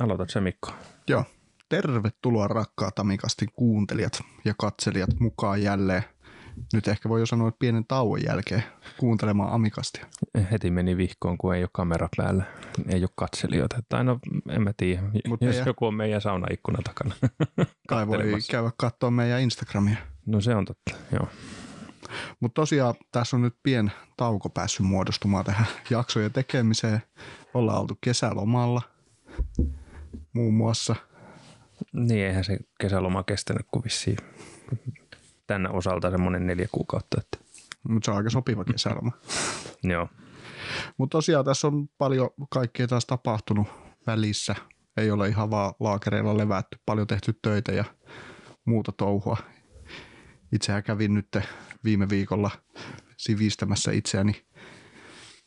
Aloitat se Mikko. Joo. Tervetuloa rakkaat Amikastin kuuntelijat ja katselijat mukaan jälleen. Nyt ehkä voi jo sanoa, että pienen tauon jälkeen kuuntelemaan Amikastia. Heti meni vihkoon, kun ei ole kamera päällä. Ei ole katselijoita. Tai no, en mä tiedä. Mut Jos meidän- joku on meidän saunaikkunan takana. Tai voi käydä katsoa meidän Instagramia. No se on totta, joo. Mutta tosiaan tässä on nyt pien tauko päässyt muodostumaan tähän jaksojen tekemiseen. Ollaan oltu kesälomalla muun muassa. Niin eihän se kesäloma kestänyt kuin vissiin tänä osalta semmoinen neljä kuukautta. Että, Mutta se on aika sopiva kesäloma. joo. Mutta tosiaan tässä on paljon kaikkea taas tapahtunut välissä. Ei ole ihan vaan laakereilla levätty, paljon tehty töitä ja muuta touhua. Itsehän kävin nyt viime viikolla sivistämässä itseäni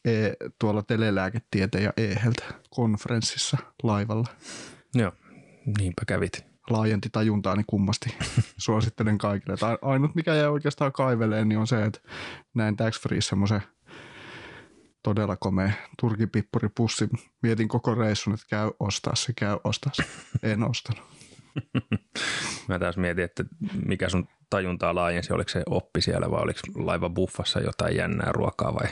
e- tuolla telelääketieteen ja e-heltä konferenssissa laivalla. Joo, niinpä kävit. Laajenti tajuntaani kummasti. Suosittelen kaikille. Tai ainut mikä jäi oikeastaan kaiveleen, niin on se, että näin tax free semmoisen todella komea turkipippuripussi. Mietin koko reissun, että käy ostaa se, käy ostaa se. En ostanut. Mä taas mietin, että mikä sun tajuntaa laajensi, oliko se oppi siellä vai oliko laiva buffassa jotain jännää ruokaa vai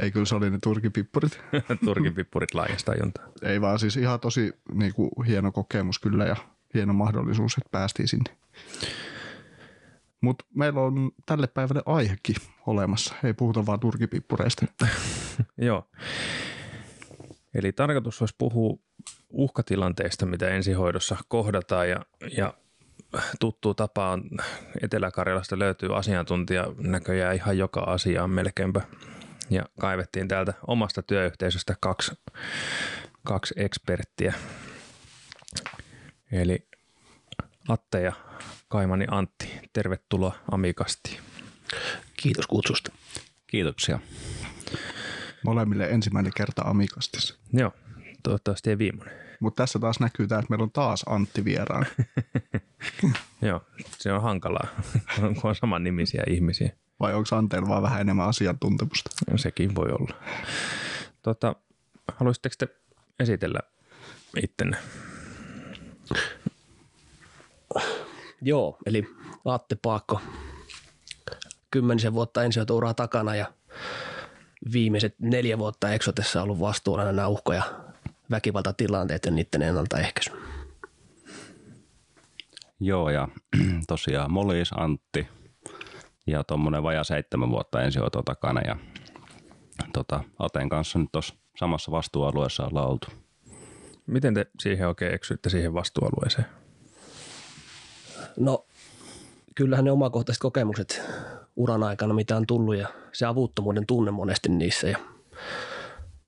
Ei kyllä se oli ne turkipippurit. turkin pippurit laajensi tajuntaa. Ei vaan siis ihan tosi niin kuin, hieno kokemus kyllä ja hieno mahdollisuus, että päästiin sinne. Mutta meillä on tälle päivälle aihekin olemassa. Ei puhuta vaan turkipippureista. Joo. Eli tarkoitus olisi puhua uhkatilanteista, mitä ensihoidossa kohdataan ja, ja tuttu tapaan Etelä-Karjalasta löytyy asiantuntija näköjään ihan joka asiaan melkeinpä. Ja kaivettiin täältä omasta työyhteisöstä kaksi, kaksi eksperttiä. Eli Atte ja Kaimani Antti, tervetuloa Amikastiin. Kiitos kutsusta. Kiitoksia. Molemmille ensimmäinen kerta Amikastissa. Joo, toivottavasti ei viimeinen. Mutta tässä taas näkyy tämä, että meillä on taas Antti vieraan. Joo, se on hankalaa, kun on saman nimisiä ihmisiä. Vai onko Anteella vaan vähän enemmän asiantuntemusta? No, Sekin voi olla. Tota, haluaisitteko te esitellä ittenne? Joo, eli Atte Paakko, kymmenisen vuotta ensihoitouraa takana ja viimeiset neljä vuotta Exotessa ollut vastuullinen nämä uhko- ja väkivaltatilanteet ja niiden ennaltaehkäisy. Joo, ja tosiaan Molis Antti ja tuommoinen vajaa seitsemän vuotta ensihoitoa takana ja tota, Aten kanssa nyt tuossa samassa vastuualueessa ollaan oltu. Miten te siihen oikein eksyitte siihen vastuualueeseen? No, kyllähän ne omakohtaiset kokemukset uran aikana, mitä on tullut ja se avuttomuuden tunne monesti niissä ja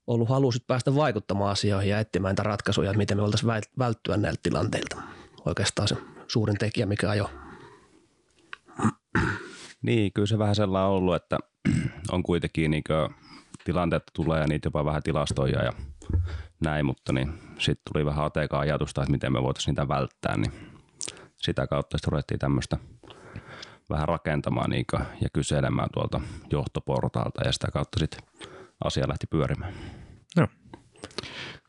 ollut halu päästä vaikuttamaan asioihin ja etsimään niitä ratkaisuja, että miten me voitaisiin vält- välttyä näiltä tilanteilta. Oikeastaan se suurin tekijä, mikä ajoi Niin, kyllä se vähän sellainen on ollut, että on kuitenkin niin tilanteita tulee ja niitä jopa vähän tilastoja ja näin, mutta niin sitten tuli vähän ATK-ajatusta, että miten me voitaisiin niitä välttää, niin sitä kautta sitten ruvettiin tämmöistä vähän rakentamaan niin ja kyselemään tuolta johtoportaalta ja sitä kautta sitten asia lähti pyörimään. Joo.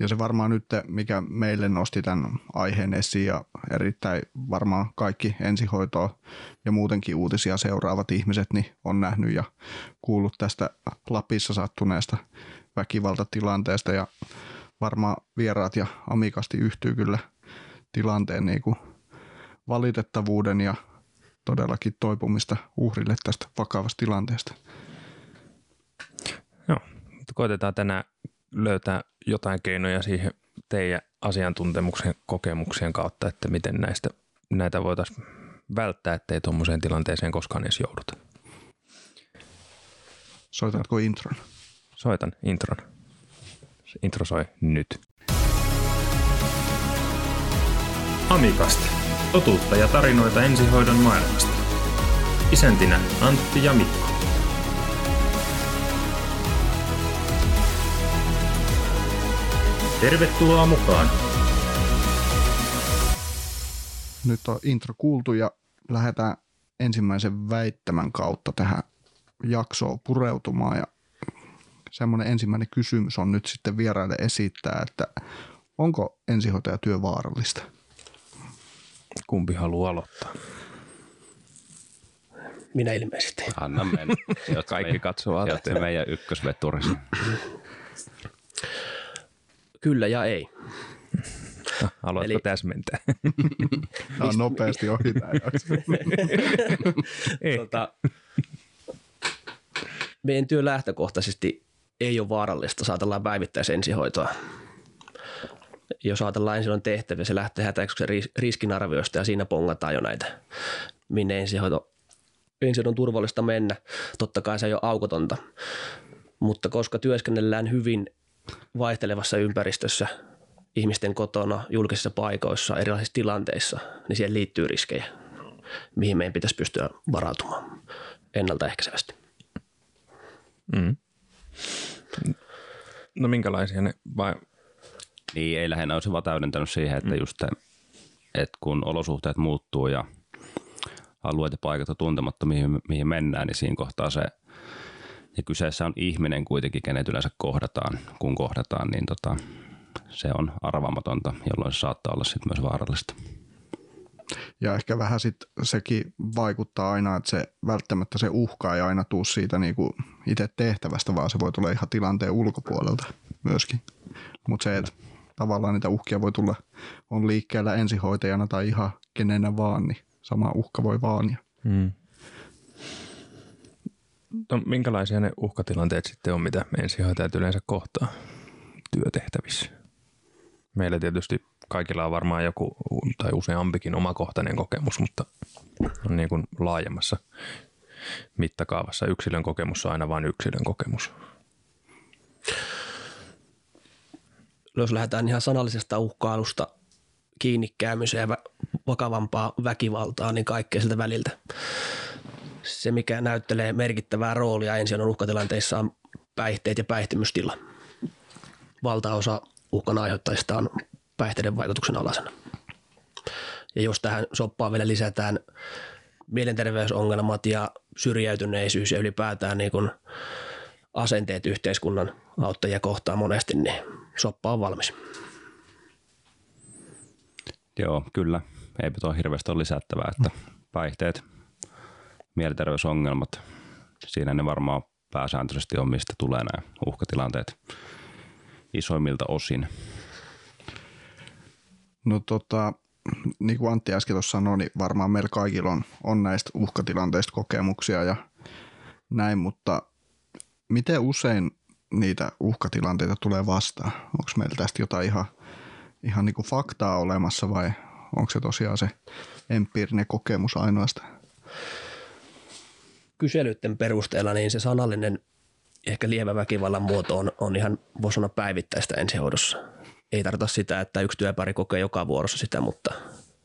Ja se varmaan nyt, mikä meille nosti tämän aiheen esiin ja erittäin varmaan kaikki ensihoitoa ja muutenkin uutisia seuraavat ihmiset niin on nähnyt ja kuullut tästä Lapissa sattuneesta väkivaltatilanteesta ja varmaan vieraat ja amikasti yhtyy kyllä tilanteen niin kuin valitettavuuden ja todellakin toipumista uhrille tästä vakavasta tilanteesta. Koitetaan tänään löytää jotain keinoja siihen teidän asiantuntemuksen kokemuksien kautta, että miten näistä, näitä voitaisiin välttää, ettei tuommoiseen tilanteeseen koskaan edes jouduta. Soitatko intron? Soitan intron. Se intro soi nyt. Amikast. Totuutta ja tarinoita ensihoidon maailmasta. Isäntinä Antti ja Mikko. Tervetuloa mukaan. Nyt on intro kuultu ja lähdetään ensimmäisen väittämän kautta tähän jaksoon pureutumaan ja semmoinen ensimmäinen kysymys on nyt sitten vieraille esittää, että onko ensihoitajatyö vaarallista? Kumpi haluaa aloittaa? Minä ilmeisesti. Anna mennä. Kaikki katsovat. Se meidän ykkösveturisi. Kyllä ja ei. Haluatko Eli- täsmentää? Tämä on nopeasti ohi tämä. Tota, meidän työ lähtökohtaisesti ei ole vaarallista, jos ajatellaan päivittäisensihoitoa. Jos ajatellaan ensihoidon tehtäviä, se lähtee hätäkeskuksen ris- riskinarvioista ja siinä pongataan jo näitä, minne ensihoito, ensihoidon turvallista mennä. Totta kai se ei ole aukotonta, mutta koska työskennellään hyvin vaihtelevassa ympäristössä, ihmisten kotona, julkisissa paikoissa, erilaisissa tilanteissa, niin siihen liittyy riskejä mihin meidän pitäisi pystyä varautumaan ennaltaehkäisevästi. Mm. No minkälaisia ne, vai Niin, ei lähinnä olisi vaan täydentänyt siihen, että just se, että kun olosuhteet muuttuu ja alueet ja paikat on tuntematta, mihin, mihin mennään, niin siinä kohtaa se, ja kyseessä on ihminen kuitenkin, kenet yleensä kohdataan, kun kohdataan, niin tota, se on arvaamatonta, jolloin se saattaa olla sitten myös vaarallista. Ja ehkä vähän sit sekin vaikuttaa aina, että se välttämättä se uhka ei aina tuu siitä niinku itse tehtävästä, vaan se voi tulla ihan tilanteen ulkopuolelta myöskin. Mutta se, että tavallaan niitä uhkia voi tulla, on liikkeellä ensihoitajana tai ihan kenenä vaan, niin sama uhka voi vaania. mm. No, minkälaisia ne uhkatilanteet sitten on, mitä ensihoitajat yleensä kohtaa työtehtävissä? Meillä tietysti kaikilla on varmaan joku tai useampikin omakohtainen kokemus, mutta on niin kuin laajemmassa mittakaavassa yksilön kokemus on aina vain yksilön kokemus. Jos lähdetään ihan sanallisesta uhkailusta kiinni käymiseen ja vakavampaa väkivaltaa, niin kaikkea siltä väliltä. Se, mikä näyttelee merkittävää roolia ensihoidon uhkatilanteissa on päihteet ja päihtymystila. Valtaosa uhkan aiheuttajista on päihteiden vaikutuksen alasena. Ja jos tähän soppaan vielä lisätään mielenterveysongelmat ja syrjäytyneisyys ja ylipäätään niin kuin asenteet yhteiskunnan auttajia kohtaan monesti, niin soppa on valmis. Joo, kyllä. Eipä tuo hirveästi ole lisättävää, että päihteet, mielenterveysongelmat, siinä ne varmaan pääsääntöisesti on, mistä tulee nämä uhkatilanteet isoimmilta osin. No tota, niin kuin Antti äsken tuossa sanoi, niin varmaan meillä kaikilla on, on näistä uhkatilanteista kokemuksia ja näin, mutta miten usein niitä uhkatilanteita tulee vastaan? Onko meillä tästä jotain ihan, ihan niin kuin faktaa olemassa vai onko se tosiaan se empiirinen kokemus ainoastaan? Kyselyiden perusteella niin se sanallinen ehkä lievä väkivallan muoto on, on ihan voisi sanoa päivittäistä ensihoidossa. Ei tarkoita sitä, että yksi työpari kokee joka vuorossa sitä, mutta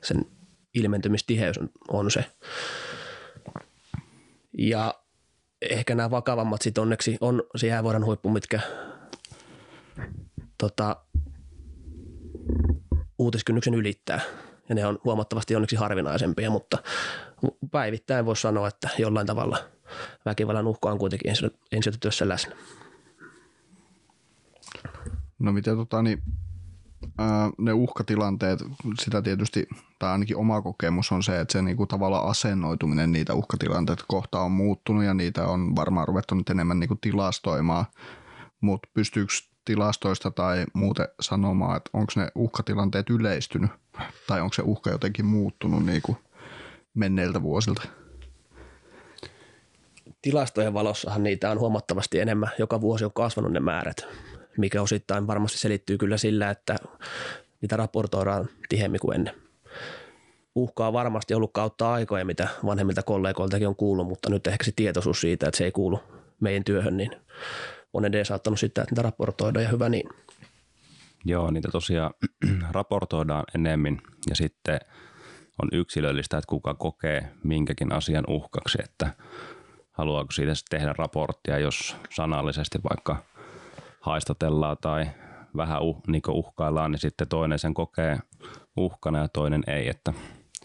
sen ilmentymistiheys on, on se. Ja ehkä nämä vakavammat sitten onneksi on se jäävuoren huippu, mitkä tota, uutiskynnyksen ylittää. Ja ne on huomattavasti onneksi harvinaisempia, mutta päivittäin voisi sanoa, että jollain tavalla väkivallan uhka on kuitenkin ensi- ensihoitotyössä läsnä. No miten tota, niin, ää, ne uhkatilanteet, sitä tietysti, tai ainakin oma kokemus on se, että se niinku tavallaan asennoituminen niitä uhkatilanteita kohtaan on muuttunut ja niitä on varmaan ruvettu nyt enemmän niinku tilastoimaan, mutta pystyykö tilastoista tai muuten sanomaan, että onko ne uhkatilanteet yleistynyt tai onko se uhka jotenkin muuttunut niinku menneiltä vuosilta? Tilastojen valossahan niitä on huomattavasti enemmän. Joka vuosi on kasvanut ne määrät, mikä osittain varmasti selittyy kyllä sillä, että niitä raportoidaan tihemmin kuin ennen. Uhkaa on varmasti ollut kautta aikoja, mitä vanhemmilta kollegoiltakin on kuullut, mutta nyt ehkä se tietoisuus siitä, että se ei kuulu meidän työhön, niin on edesauttanut sitä, että niitä raportoidaan ja hyvä niin. Joo, niitä tosiaan raportoidaan enemmän ja sitten on yksilöllistä, että kuka kokee minkäkin asian uhkaksi, että haluaako siitä sitten tehdä raporttia, jos sanallisesti vaikka haistatellaan tai vähän uh, niin uhkaillaan, niin sitten toinen sen kokee uhkana ja toinen ei, että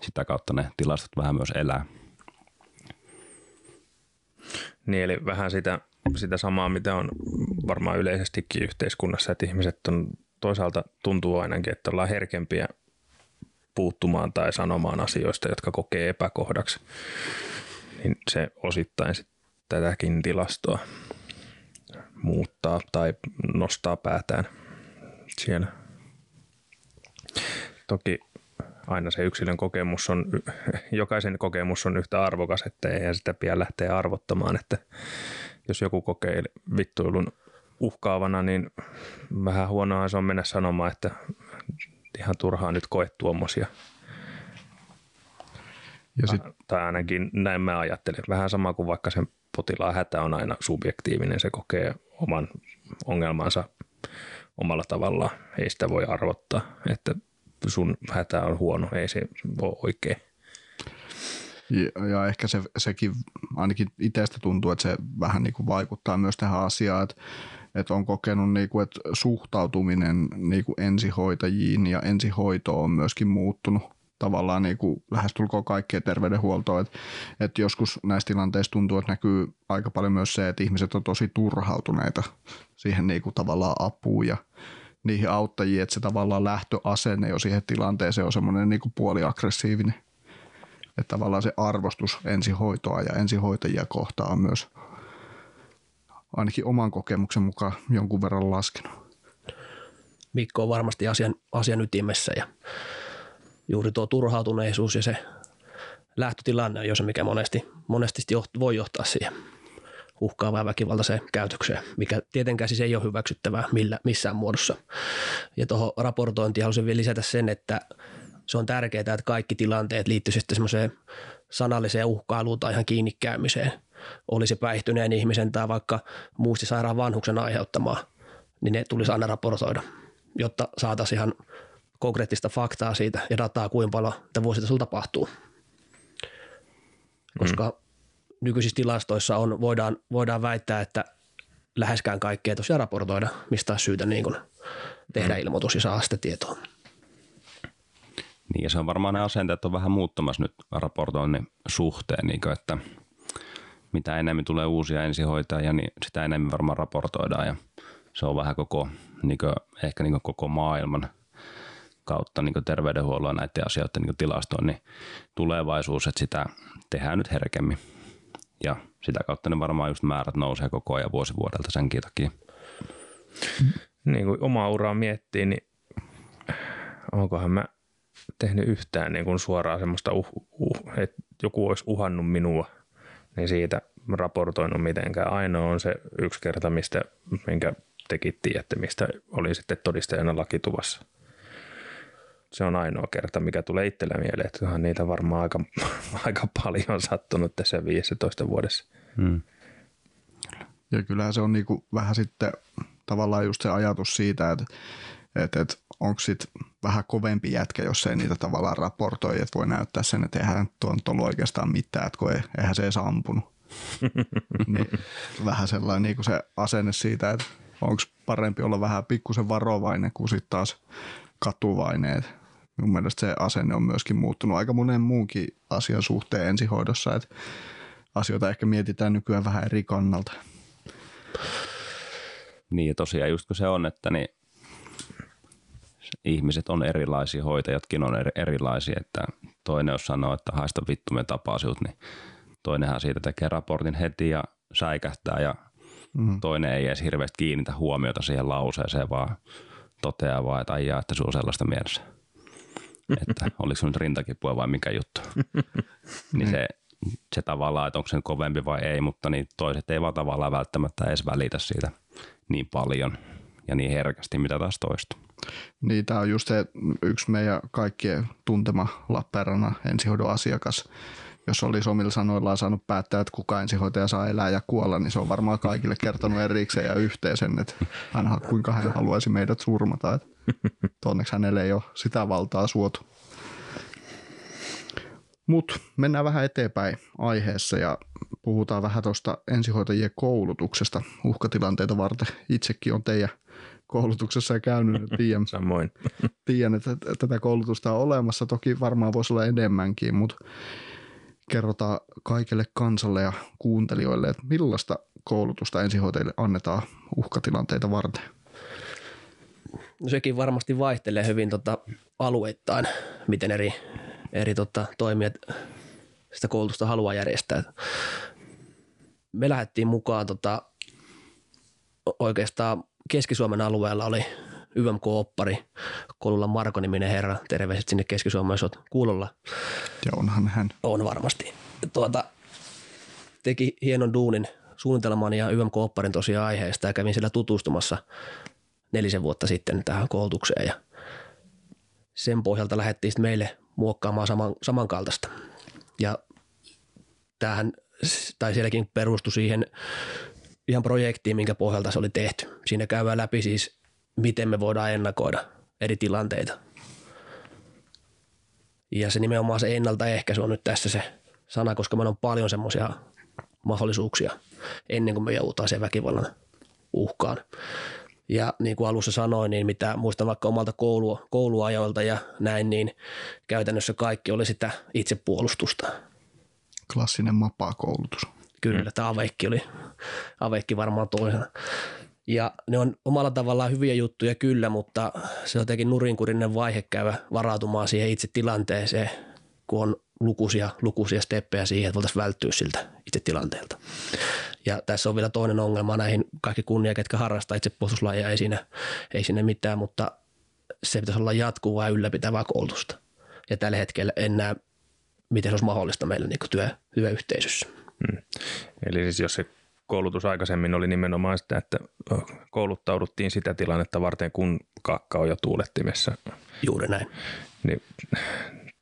sitä kautta ne tilastot vähän myös elää. Niin, eli vähän sitä, sitä samaa, mitä on varmaan yleisestikin yhteiskunnassa, että ihmiset on toisaalta tuntuu ainakin, että ollaan herkempiä puuttumaan tai sanomaan asioista, jotka kokee epäkohdaksi. Niin se osittain sit tätäkin tilastoa muuttaa tai nostaa päätään siellä. Toki aina se yksilön kokemus on, jokaisen kokemus on yhtä arvokas, että eihän sitä pidä lähteä arvottamaan, että jos joku kokee vittuilun uhkaavana, niin vähän huonoa se on mennä sanomaan, että ihan turhaa nyt koe tuommoisia. Ja sit... Tai ainakin näin mä ajattelen. Vähän sama kuin vaikka sen potilaan hätä on aina subjektiivinen, se kokee oman ongelmansa omalla tavallaan. Ei sitä voi arvottaa, että sun hätä on huono, ei se ole oikein. Ja, ja ehkä se, sekin ainakin itsestä tuntuu, että se vähän niin kuin vaikuttaa myös tähän asiaan, että, että on kokenut, niin kuin, että suhtautuminen niin kuin ensihoitajiin ja ensihoitoon on myöskin muuttunut tavallaan niin kuin lähestulkoon kaikkeen terveydenhuoltoon. Että, että joskus näissä tilanteissa tuntuu, että näkyy aika paljon myös se, että ihmiset on tosi turhautuneita siihen niin kuin tavallaan apuun ja niihin auttajiin, että se tavallaan lähtöasenne jo siihen tilanteeseen on semmoinen niin puoliaggressiivinen. Että tavallaan se arvostus ensihoitoa ja ensihoitajia kohtaan on myös ainakin oman kokemuksen mukaan jonkun verran laskenut. Mikko on varmasti asian, asian ytimessä ja juuri tuo turhautuneisuus ja se lähtötilanne on jo se, mikä monesti, monesti voi johtaa siihen uhkaavaan väkivaltaiseen käytökseen, mikä tietenkään siis ei ole hyväksyttävää millä, missään muodossa. Ja tuohon raportointiin haluaisin vielä lisätä sen, että se on tärkeää, että kaikki tilanteet liittyisivät sitten semmoiseen sanalliseen uhkailuun tai ihan kiinnikäymiseen. Oli se päihtyneen ihmisen tai vaikka muistisairaan vanhuksen aiheuttamaa, niin ne tulisi aina raportoida, jotta saataisiin ihan konkreettista faktaa siitä ja dataa, kuinka paljon tämä vuositasolla tapahtuu. Koska mm. nykyisissä tilastoissa on, voidaan, voidaan väittää, että läheskään kaikkea tosiaan raportoida, mistä olisi syytä niin kuin tehdä mm. ilmoitus ja saa sitä tietoa. Niin ja se on varmaan ne asenteet on vähän muuttumassa nyt raportoinnin suhteen, niin kuin, että mitä enemmän tulee uusia ensihoitajia, niin sitä enemmän varmaan raportoidaan ja se on vähän koko, niin kuin, ehkä niin koko maailman kautta niin terveydenhuollon näiden asioiden niin tilastoinnin tulevaisuus, että sitä tehdään nyt herkemmin. Ja sitä kautta ne varmaan just määrät nousee koko ajan vuosi vuodelta senkin takia. Niin kuin omaa uraa miettii, niin onkohan mä tehnyt yhtään niin kuin suoraan semmoista, uh, uh, että joku olisi uhannut minua, niin siitä raportoinut mitenkään. Ainoa on se yksi kerta, mistä, minkä tekittiin, että mistä oli sitten todistajana lakituvassa. Se on ainoa kerta, mikä tulee itselle mieleen, että onhan niitä varmaan aika, aika paljon sattunut tässä 15 vuodessa. Hmm. Ja kyllähän se on niinku vähän sitten tavallaan just se ajatus siitä, että, että, että onko sitten vähän kovempi jätkä, jos ei niitä tavallaan raportoi, että voi näyttää sen, että eihän tuon ollut oikeastaan mitään, että kun ei, eihän se edes ampunut. niin vähän sellainen niin kuin se asenne siitä, että onko parempi olla vähän pikkusen varovainen kuin sitten taas katuvainen. Mun mielestä se asenne on myöskin muuttunut aika monen muunkin asian suhteen ensihoidossa, että asioita ehkä mietitään nykyään vähän eri kannalta. Niin tosiaan just kun se on, että niin ihmiset on erilaisia, hoitajatkin on erilaisia, että toinen jos sanoo, että haista vittu me tapasiut, niin toinenhan siitä tekee raportin heti ja säikähtää ja mm. toinen ei edes hirveästi kiinnitä huomiota siihen lauseeseen, vaan toteaa vaan, että aijaa, että se on sellaista mielessä. että oliko se nyt rintakipua vai mikä juttu. niin se, se tavallaan, että onko se kovempi vai ei, mutta niin toiset ei vaan tavallaan välttämättä edes välitä siitä niin paljon ja niin herkästi, mitä taas toistuu. Niin, tämä on just se yksi meidän kaikkien tuntema Lappeenrannan ensihoidon asiakas. Jos olisi omilla sanoillaan saanut päättää, että kuka ensihoitaja saa elää ja kuolla, niin se on varmaan kaikille kertonut erikseen ja yhteisen, että hän, kuinka hän haluaisi meidät surmata. Että onneksi hänelle ei ole sitä valtaa suotu. Mutta mennään vähän eteenpäin aiheessa ja puhutaan vähän tuosta ensihoitajien koulutuksesta uhkatilanteita varten. Itsekin on teidän koulutuksessa ja käynyt, tiedän, Samoin. tiedän, että tätä koulutusta on olemassa. Toki varmaan voisi olla enemmänkin, mutta kerrotaan kaikille kansalle ja kuuntelijoille, että millaista koulutusta ensihoitajille annetaan uhkatilanteita varten. No sekin varmasti vaihtelee hyvin tota, alueittain, miten eri, eri tota, toimijat sitä koulutusta haluaa järjestää. Me lähdettiin mukaan tota, oikeastaan Keski-Suomen alueella oli YMK-oppari, Kolulla Marko-niminen herra, terveiset sinne Keski-Suomeen, jos olet kuulolla. Ja onhan hän. On varmasti. Tuota, teki hienon duunin suunnitelman ja YMK-opparin tosiaan aiheesta ja kävin siellä tutustumassa nelisen vuotta sitten tähän koulutukseen ja sen pohjalta lähdettiin sitten meille muokkaamaan saman, samankaltaista. Ja tämähän, tai sielläkin perustui siihen ihan projektiin, minkä pohjalta se oli tehty. Siinä käydään läpi siis, miten me voidaan ennakoida eri tilanteita. Ja se nimenomaan se ennaltaehkäisy on nyt tässä se sana, koska meillä on paljon semmoisia mahdollisuuksia ennen kuin me joudutaan sen väkivallan uhkaan. Ja niin kuin alussa sanoin, niin mitä muistan vaikka omalta koulu, kouluajoilta ja näin, niin käytännössä kaikki oli sitä itsepuolustusta. Klassinen mapaa-koulutus. Kyllä, mm. tämä Aveikki oli, Aveikki varmaan toisena. Ja ne on omalla tavallaan hyviä juttuja kyllä, mutta se on jotenkin nurinkurinen vaihe käydä varautumaan siihen itse tilanteeseen, kun on lukuisia, lukuisia steppejä siihen, että voitaisiin välttyä siltä itse tilanteelta. Ja tässä on vielä toinen ongelma näihin kaikki kunnia, ketkä harrastaa itsepuolustuslajeja, ei siinä, ei siinä mitään, mutta se pitäisi olla jatkuvaa ja ylläpitävää koulutusta. Ja tällä hetkellä en näe, miten se olisi mahdollista meillä niin työ, työyhteisössä. Hmm. Eli siis jos se koulutus aikaisemmin oli nimenomaan sitä, että kouluttauduttiin sitä tilannetta varten, kun kakka on jo tuulettimessa. Juuri näin. Niin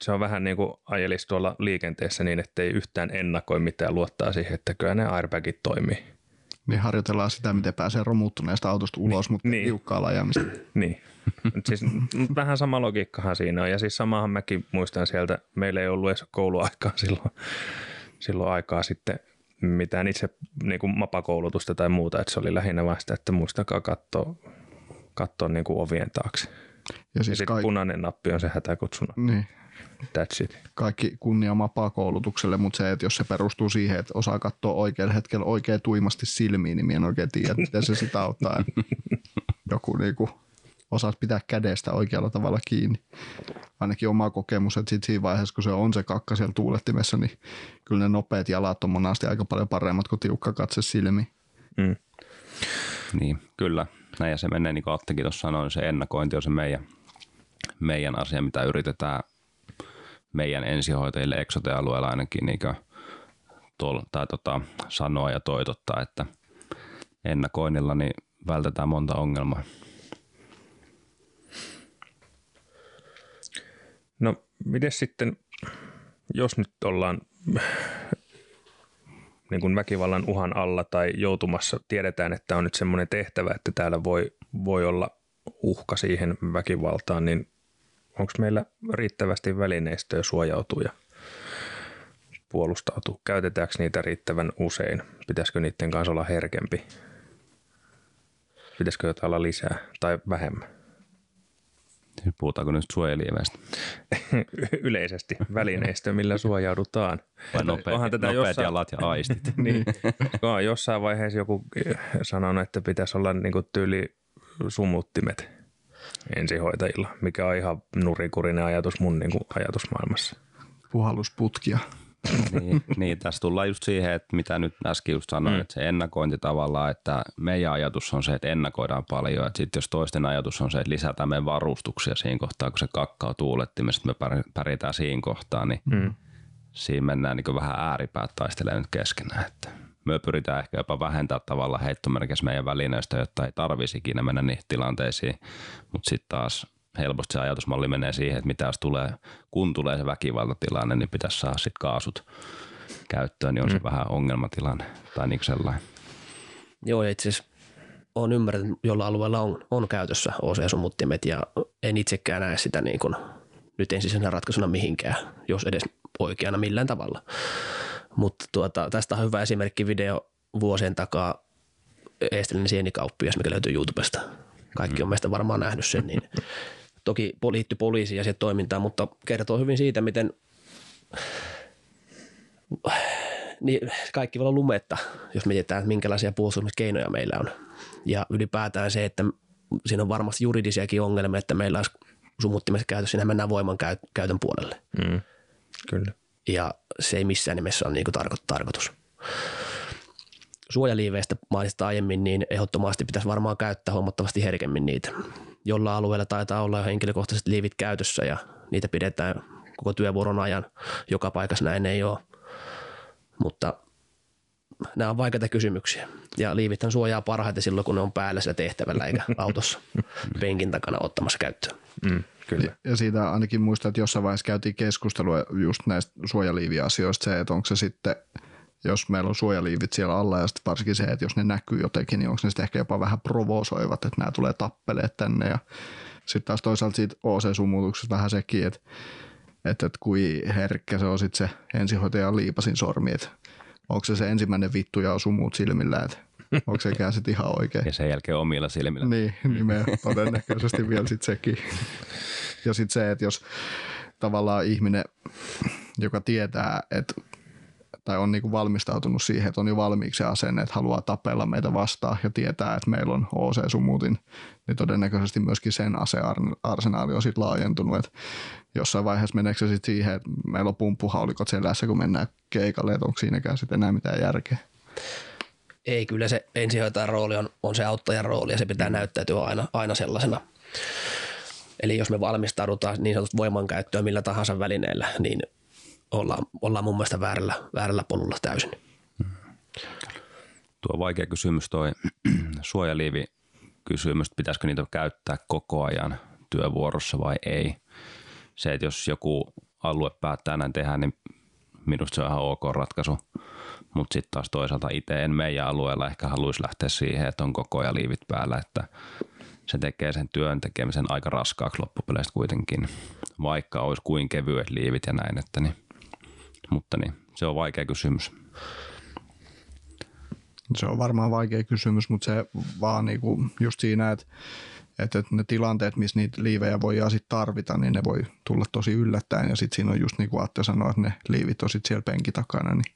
se on vähän niin kuin ajelisi tuolla liikenteessä niin, ettei yhtään ennakoi mitään, luottaa siihen, että kyllä ne airbagit toimii. Niin harjoitellaan sitä, miten pääsee romuttuneesta autosta ulos, mutta niin. tiukkaa ajamista. Niin. siis vähän sama logiikkahan siinä on. Ja siis samahan mäkin muistan sieltä, meillä ei ollut edes kouluaikaa silloin, silloin aikaa sitten mitään itse niin kuin mapakoulutusta tai muuta, että se oli lähinnä vasta, että muistakaa katsoa, katsoa niin kuin ovien taakse. Ja, siis ja kaik- punainen nappi on se hätäkutsuna. Niin. That's it. Kaikki kunnia mapaa-koulutukselle, mutta se, että jos se perustuu siihen, että osaa katsoa oikealla hetkellä oikein tuimasti silmiin, niin en oikein tiedä, miten se sitä auttaa. Joku niinku osaat pitää kädestä oikealla tavalla kiinni. Ainakin oma kokemus, että sit siinä vaiheessa, kun se on se kakka siellä tuulettimessa, niin kyllä ne nopeat jalat on monasti aika paljon paremmat kuin tiukka katse silmiin. Mm. Niin, kyllä. Näin ja se menee, niin kuin Attekin tuossa sanoi, se ennakointi on se meidän, meidän asia, mitä yritetään meidän ensihoitajille eksotealueella ainakin niin tol, tai tota, sanoa ja toitottaa, että ennakoinnilla niin vältetään monta ongelmaa. No, miten sitten, jos nyt ollaan niin kuin väkivallan uhan alla tai joutumassa, tiedetään, että on nyt semmoinen tehtävä, että täällä voi, voi olla uhka siihen väkivaltaan, niin onko meillä riittävästi välineistöä suojautua ja puolustautua? Käytetäänkö niitä riittävän usein? Pitäisikö niiden kanssa olla herkempi? Pitäisikö jotain olla lisää tai vähemmän? Puhutaanko nyt suojeliemestä? Yleisesti välineistö, millä suojaudutaan. Vai nopeat, Onhan tätä nopeat jossain... jalat ja aistit. niin. On jossain vaiheessa joku sanonut, että pitäisi olla niin kuin tyyli sumuttimet ensihoitajilla, mikä on ihan nurikurinen ajatus mun niin kuin ajatusmaailmassa. Puhallusputkia. Niin, niin, tässä tullaan just siihen, että mitä nyt äsken just sanoin, mm. että se ennakointi tavallaan, että meidän ajatus on se, että ennakoidaan paljon, että sitten jos toisten ajatus on se, että lisätään meidän varustuksia siinä kohtaa, kun se kakkaa tuulettiin, me pärjätään siinä kohtaa, niin mm. siinä mennään niin vähän ääripäät taistelemaan nyt keskenään, että me pyritään ehkä jopa vähentää tavallaan heittomerkissä meidän välineistä, jotta ei tarvisi ikinä mennä niihin tilanteisiin, mutta sitten taas helposti se ajatusmalli menee siihen, että mitä jos tulee, kun tulee se väkivaltatilanne, niin pitäisi saada sitten kaasut käyttöön, niin on mm. se vähän ongelmatilanne tai niin sellainen. Joo, itse asiassa olen ymmärtänyt, että jolla alueella on, on käytössä OC-sumuttimet ja en itsekään näe sitä niin kuin nyt ensisijaisena ratkaisuna mihinkään, jos edes oikeana millään tavalla. Mutta tuota, tästä on hyvä esimerkki video vuosien takaa Eestelinen sienikauppias, mikä löytyy YouTubesta. Kaikki on mm. meistä varmaan nähnyt sen, niin toki liittyy poliisiin ja siihen toimintaan, mutta kertoo hyvin siitä, miten niin kaikki voi olla lumetta, jos mietitään, että minkälaisia puolustuskeinoja meillä on. Ja ylipäätään se, että siinä on varmasti juridisiakin ongelmia, että meillä olisi sumuttimessa käytössä, siinä mennään voiman käytön puolelle. Mm. Kyllä. Ja se ei missään nimessä ole niin tarko- tarkoitus. Suojaliiveistä mainitsit aiemmin, niin ehdottomasti pitäisi varmaan käyttää huomattavasti herkemmin niitä. Jolla alueella taitaa olla jo henkilökohtaiset liivit käytössä ja niitä pidetään koko työvuoron ajan. Joka paikassa näin ei ole. Mutta nämä on vaikeita kysymyksiä. Ja liivithän suojaa parhaiten silloin, kun ne on päällä sillä tehtävällä eikä autossa penkin takana ottamassa käyttöön. Mm, kyllä. Ja siitä ainakin muistan, että jossain vaiheessa käytiin keskustelua just näistä suojaliiviasioista se, että onko se sitten, jos meillä on suojaliivit siellä alla ja sitten varsinkin se, että jos ne näkyy jotenkin, niin onko ne sitten ehkä jopa vähän provosoivat, että nämä tulee tappeleet tänne ja sitten taas toisaalta siitä OC-sumutuksesta vähän sekin, että, että, että kui herkkä se on sitten se ensihoitajan liipasin sormi, että onko se se ensimmäinen vittu ja osuu muut silmillä, että onko se sitten ihan oikein. Ja sen jälkeen omilla silmillä. Niin, nimeä todennäköisesti vielä sitten sekin. Ja sitten se, että jos tavallaan ihminen, joka tietää, että tai on niinku valmistautunut siihen, että on jo valmiiksi se asenne, että haluaa tapella meitä vastaan ja tietää, että meillä on OC-sumutin, niin todennäköisesti myöskin sen asearsenaali on sitten laajentunut. Että jossain vaiheessa meneekö se sitten siihen, että meillä on pumppuhaulikot selässä, kun mennään keikalle, että onko siinäkään sitten enää mitään järkeä. Ei, kyllä se ensihoitajan rooli on, on se auttajan rooli ja se pitää näyttäytyä aina, aina sellaisena. Eli jos me valmistaudutaan niin sanotusti voimankäyttöön millä tahansa välineellä, niin ollaan, ollaan mun mielestä väärällä, väärällä polulla täysin. Tuo vaikea kysymys toi suojaliivi kysymys, pitäisikö niitä käyttää koko ajan työvuorossa vai ei. Se, että jos joku alue päättää näin tehdä, niin minusta se on ihan ok ratkaisu. Mutta sitten taas toisaalta itse en meidän alueella ehkä haluaisi lähteä siihen, että on koko ajan liivit päällä, että se tekee sen työn tekemisen aika raskaaksi loppupeleistä kuitenkin, vaikka olisi kuin kevyet liivit ja näin, että niin, mutta niin, se on vaikea kysymys. Se on varmaan vaikea kysymys, mutta se vaan niinku just siinä, että, että ne tilanteet, missä niitä liivejä voi sitten tarvita, niin ne voi tulla tosi yllättäen. Ja sitten siinä on just niin kuin Atte sanoi, että ne liivit on sitten siellä penkin takana, niin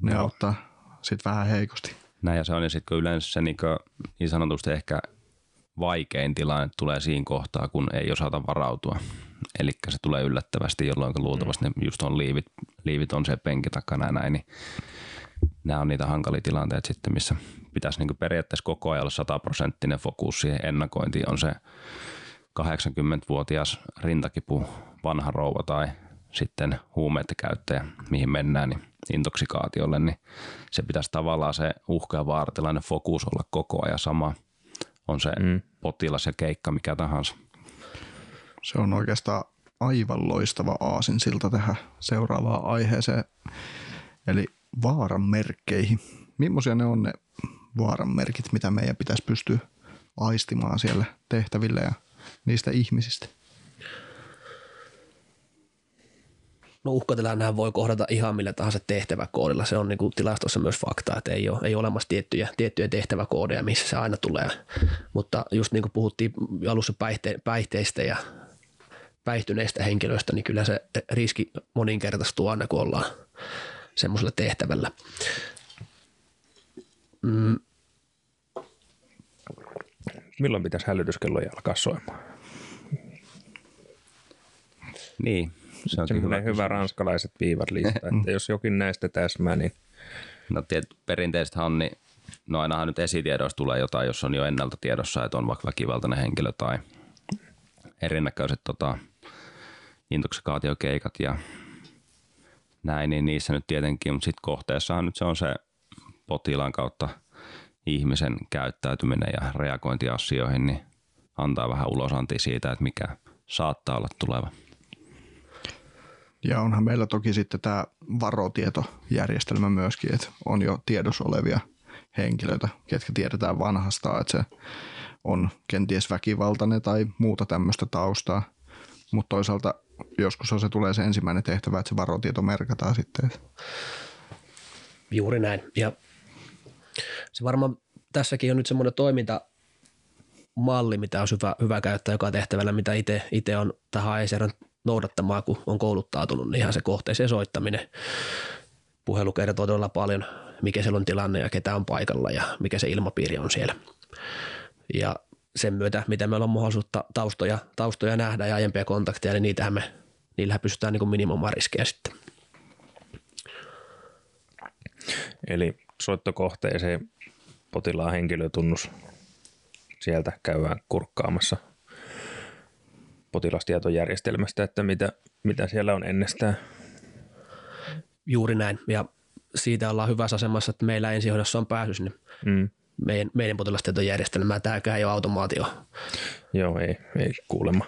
ne no. auttaa sitten vähän heikosti. Näin ja se on, ja sitten kun yleensä se niin, niin sanotusti ehkä vaikein tilanne tulee siinä kohtaa, kun ei osata varautua. Eli se tulee yllättävästi, jolloin luultavasti mm. ne just on liivit, liivit on se penki takana ja näin, niin nämä on niitä hankalia tilanteita sitten, missä pitäisi niin periaatteessa koko ajan olla sataprosenttinen fokus siihen ennakointiin. On se 80-vuotias rintakipu, vanha rouva tai sitten huumeiden käyttäjä, mihin mennään, niin intoksikaatiolle, niin se pitäisi tavallaan se uhka ja fokus olla koko ajan sama. On se mm. potilas ja keikka mikä tahansa. Se on oikeastaan aivan loistava aasinsilta tähän seuraavaan aiheeseen, eli vaaran merkkeihin. Millaisia ne on ne vaaran merkit, mitä meidän pitäisi pystyä aistimaan siellä tehtävillä ja niistä ihmisistä? No uhkatilannehan voi kohdata ihan millä tahansa tehtäväkoodilla. Se on niin kuin tilastossa myös fakta, että ei ole, ei ole olemassa tiettyjä, tiettyjä tehtäväkoodeja, missä se aina tulee. Mutta just niin kuin puhuttiin alussa päihte, päihteistä ja päihtyneistä henkilöistä, niin kyllä se riski moninkertaistuu aina, kun ollaan semmoisella tehtävällä. Mm. Milloin pitäisi hälytyskelloja alkaa soimaan? Niin, se on hyvä, hyvä ranskalaiset viivat lista, että jos jokin näistä täsmää, niin... No tiet, perinteisesti on, niin no ainahan nyt esitiedoista tulee jotain, jos on jo ennalta tiedossa, että on vaikka väkivaltainen henkilö tai erinäköiset tota, intoksikaatiokeikat ja näin, niin niissä nyt tietenkin, mutta sitten kohteessahan nyt se on se potilaan kautta ihmisen käyttäytyminen ja reagointi asioihin, niin antaa vähän ulosanti siitä, että mikä saattaa olla tuleva. Ja onhan meillä toki sitten tämä varotietojärjestelmä myöskin, että on jo tiedossa olevia henkilöitä, ketkä tiedetään vanhasta, että se on kenties väkivaltainen tai muuta tämmöistä taustaa. Mutta toisaalta joskus se tulee se ensimmäinen tehtävä, että se varotieto merkataan sitten. Juuri näin. Ja se varmaan tässäkin on nyt semmoinen toiminta, malli, mitä on hyvä, hyvä käyttää joka tehtävällä, mitä itse on tähän AECR noudattamaan, kun on kouluttautunut, niin ihan se kohteeseen soittaminen. Puhelu kertoo todella paljon, mikä siellä on tilanne ja ketä on paikalla ja mikä se ilmapiiri on siellä. Ja sen myötä, miten meillä on mahdollisuutta taustoja, taustoja nähdä ja aiempia kontakteja, niin niitähän me, niillähän pystytään niin minimoimaan riskejä sitten. Eli soittokohteeseen potilaan henkilötunnus sieltä käydään kurkkaamassa potilastietojärjestelmästä, että mitä, mitä siellä on ennestään. Juuri näin. Ja siitä ollaan hyvässä asemassa, että meillä ensihoidossa on pääsy sinne mm. meidän, meidän potilastietojärjestelmään. Tämäkään ei ole automaatio. Joo, ei, ei kuulemma.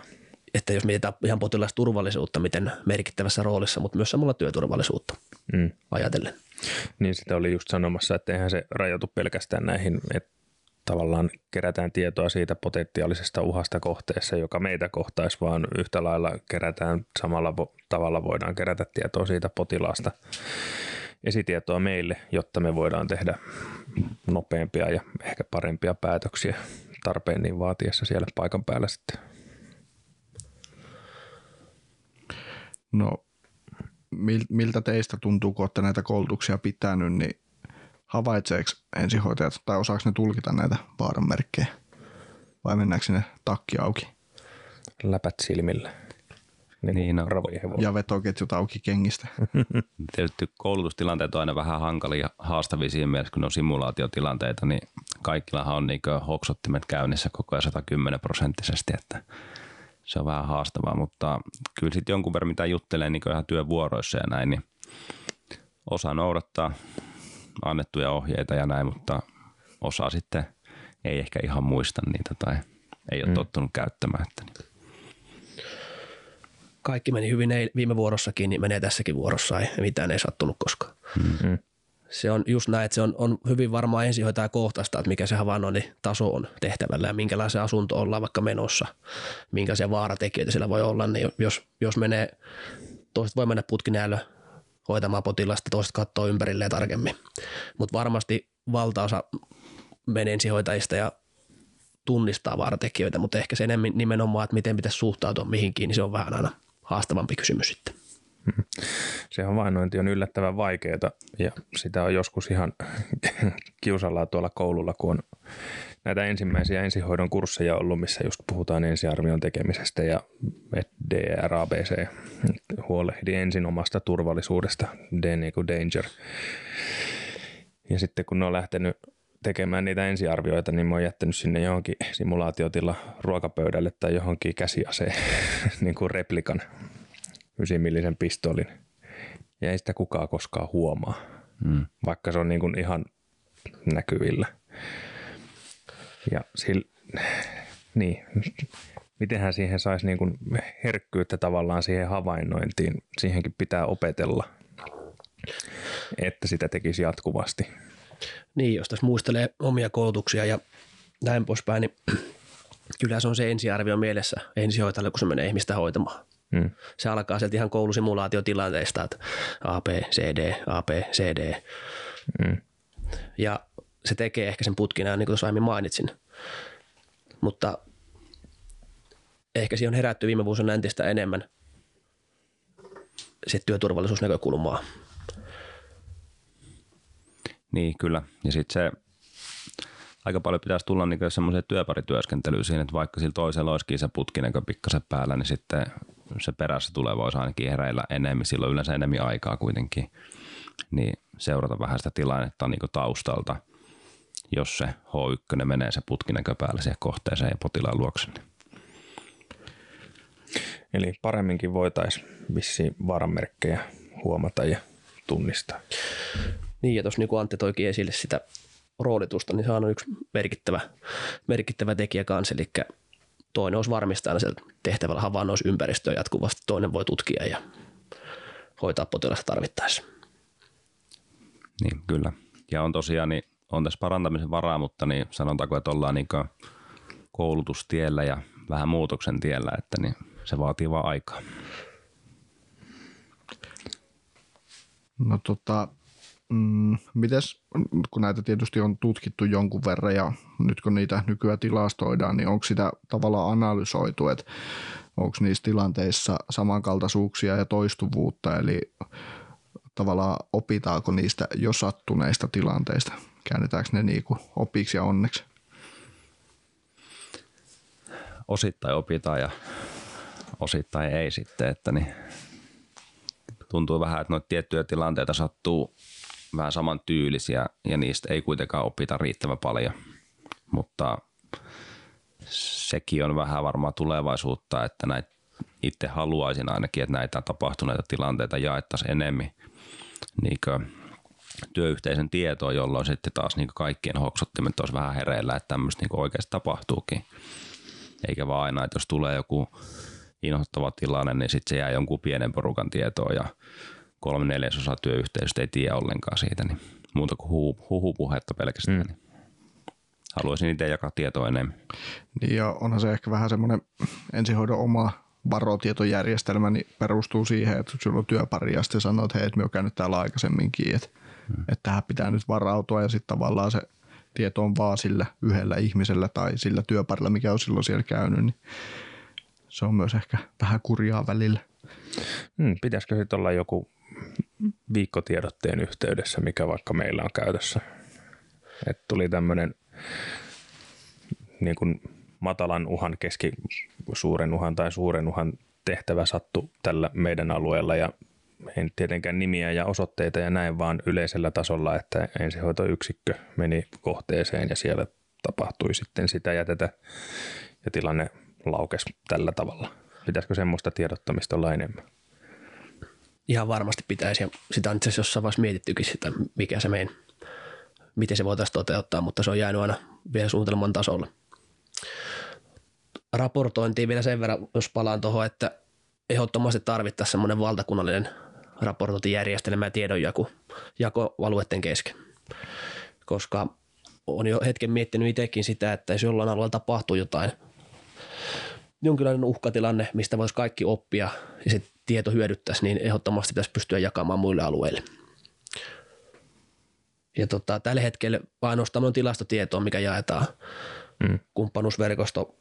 Että jos mietitään ihan potilasturvallisuutta, miten merkittävässä roolissa, mutta myös samalla työturvallisuutta mm. ajatellen. Niin sitä oli just sanomassa, että eihän se rajoitu pelkästään näihin, että tavallaan kerätään tietoa siitä potentiaalisesta uhasta kohteessa, joka meitä kohtaisi, vaan yhtä lailla kerätään samalla vo- tavalla voidaan kerätä tietoa siitä potilaasta esitietoa meille, jotta me voidaan tehdä nopeampia ja ehkä parempia päätöksiä tarpeen niin vaatiessa siellä paikan päällä sitten. No miltä teistä tuntuu, kun olette näitä koulutuksia pitänyt, niin havaitseeko ensihoitajat tai osaako ne tulkita näitä vaaranmerkkejä vai mennäänkö sinne takki auki? Läpät silmillä. Niin, niin no. Ja vetoketjut auki kengistä. Tietysti koulutustilanteet on aina vähän hankalia ja haastavia siinä mielessä, kun ne on simulaatiotilanteita, niin kaikillahan on niin hoksottimet käynnissä koko ajan 110 prosenttisesti, että se on vähän haastavaa, mutta kyllä sitten jonkun verran mitä juttelee niin ihan työvuoroissa ja näin, niin osa noudattaa annettuja ohjeita ja näin, mutta osa sitten ei ehkä ihan muista niitä tai ei ole mm. tottunut käyttämään. Että niin. Kaikki meni hyvin viime vuorossakin, niin menee tässäkin vuorossa, ei mitään ei sattunut koskaan. Mm-hmm se on just näin, että se on, on hyvin varmaan ensihoitaja kohtaista, että mikä se havainnoinnin taso on tehtävällä ja minkälaisen asunto ollaan vaikka menossa, minkälaisia vaaratekijöitä siellä voi olla, niin jos, jos menee, toiset voi mennä putkinäällä hoitamaan potilasta, toiset katsoo ympärilleen tarkemmin, mutta varmasti valtaosa menee ensihoitajista ja tunnistaa vaaratekijöitä, mutta ehkä se enemmän nimenomaan, että miten pitäisi suhtautua mihinkin, niin se on vähän aina haastavampi kysymys sitten. Se havainnointi on yllättävän vaikeaa ja sitä on joskus ihan kiusalla tuolla koululla, kun on näitä ensimmäisiä ensihoidon kursseja ollut, missä just puhutaan ensiarvion tekemisestä ja DRABC, huolehdi ensin omasta turvallisuudesta, D niin kuin danger. Ja sitten kun ne on lähtenyt tekemään niitä ensiarvioita, niin mä oon jättänyt sinne johonkin simulaatiotilla ruokapöydälle tai johonkin käsiaseen niin kuin replikan 9 millisen pistoolin. Ja ei sitä kukaan koskaan huomaa, mm. vaikka se on niin kuin ihan näkyvillä. Ja sil, niin, mitenhän siihen saisi niin kuin herkkyyttä tavallaan siihen havainnointiin. Siihenkin pitää opetella, että sitä tekisi jatkuvasti. Niin, jos tässä muistelee omia koulutuksia ja näin poispäin, niin kyllä se on se ensiarvio mielessä ensihoitajalle, kun se menee ihmistä hoitamaan. Mm. Se alkaa sieltä ihan koulusimulaatiotilanteista, että A, B, C, D, A, B, C, D. Mm. Ja se tekee ehkä sen putkin niin kuin tuossa aiemmin mainitsin. Mutta ehkä siihen on herätty viime vuosina entistä enemmän sitten työturvallisuusnäkökulmaa. Niin, kyllä. Ja sitten se aika paljon pitäisi tulla niin semmoiseen työparityöskentelyyn siinä, että vaikka sillä toisella olisikin se putkinäkö pikkasen päällä, niin sitten se perässä tulee voisi ainakin hereillä enemmän, silloin yleensä enemmän aikaa kuitenkin, niin seurata vähän sitä tilannetta niin taustalta, jos se H1 menee se putkinäkö päällä siihen kohteeseen ja potilaan luokse. Niin. Eli paremminkin voitaisiin vissiin varamerkkejä huomata ja tunnistaa. Niin, ja tuossa niin kuin Antti toikin esille sitä roolitusta, niin se on yksi merkittävä, merkittävä tekijä kanssa, eli toinen olisi varmistaa sieltä tehtävällä havainnoisympäristöä jatkuvasti, toinen voi tutkia ja hoitaa potilasta tarvittaessa. Niin, kyllä. Ja on tosiaan, niin on tässä parantamisen varaa, mutta niin sanotaanko, että ollaan niin koulutustiellä ja vähän muutoksen tiellä, että niin se vaatii vaan aikaa. No tota, mm, mites, kun näitä tietysti on tutkittu jonkun verran ja nyt kun niitä nykyään tilastoidaan, niin onko sitä tavallaan analysoitu, että onko niissä tilanteissa samankaltaisuuksia ja toistuvuutta, eli tavallaan opitaanko niistä jo sattuneista tilanteista, käännetäänkö ne niinku opiksi ja onneksi? osittain opitaan ja osittain ei sitten, että niin tuntuu vähän, että noita tiettyjä tilanteita sattuu vähän saman tyylisiä ja niistä ei kuitenkaan opita riittävän paljon, mutta sekin on vähän varmaan tulevaisuutta, että näitä itse haluaisin ainakin, että näitä tapahtuneita tilanteita jaettaisiin enemmän niin työyhteisön tietoa, jolloin sitten taas niin kaikkien hoksottimet olisi vähän hereillä, että tämmöistä niin oikeasti tapahtuukin. Eikä vaan aina, että jos tulee joku inhottava tilanne, niin sitten se jää jonkun pienen porukan tietoon ja kolme neljäsosaa työyhteisöstä ei tiedä ollenkaan siitä, niin muuta kuin huhu, huhupuhetta pelkästään. Mm. Niin haluaisin itse jakaa tietoa enemmän. Niin ja onhan se ehkä vähän semmoinen ensihoidon oma varotietojärjestelmä niin perustuu siihen, että sulla on työpari ja sitten sanoo, että hei, että me oon käynyt täällä aikaisemminkin, että, hmm. että tähän pitää nyt varautua ja sitten tavallaan se tieto on vaan sillä yhdellä ihmisellä tai sillä työparilla, mikä on silloin siellä käynyt, niin se on myös ehkä vähän kurjaa välillä. Hmm, pitäisikö sitten olla joku viikkotiedotteen yhteydessä, mikä vaikka meillä on käytössä? Et tuli tämmöinen niin kuin matalan uhan, keski suuren uhan tai suuren uhan tehtävä sattu tällä meidän alueella ja ei tietenkään nimiä ja osoitteita ja näin, vaan yleisellä tasolla, että ensihoitoyksikkö meni kohteeseen ja siellä tapahtui sitten sitä ja tätä ja tilanne laukesi tällä tavalla. Pitäisikö semmoista tiedottamista olla enemmän? Ihan varmasti pitäisi ja sitä on itse asiassa jossain vaiheessa mietittykin sitä, mikä se meidän, miten se voitaisiin toteuttaa, mutta se on jäänyt aina vielä suunnitelman tasolla – raportointiin vielä sen verran, jos palaan tuohon, että ehdottomasti tarvittaisiin semmoinen valtakunnallinen raportointijärjestelmä ja tiedonjaku jako alueiden kesken. Koska on jo hetken miettinyt itsekin sitä, että jos jollain alueella tapahtuu jotain, jonkinlainen uhkatilanne, mistä voisi kaikki oppia ja se tieto hyödyttäisi, niin ehdottomasti pitäisi pystyä jakamaan muille alueille. Ja tota, tällä hetkellä ainoastaan on tilastotietoa, mikä jaetaan mm. kumppanuusverkosto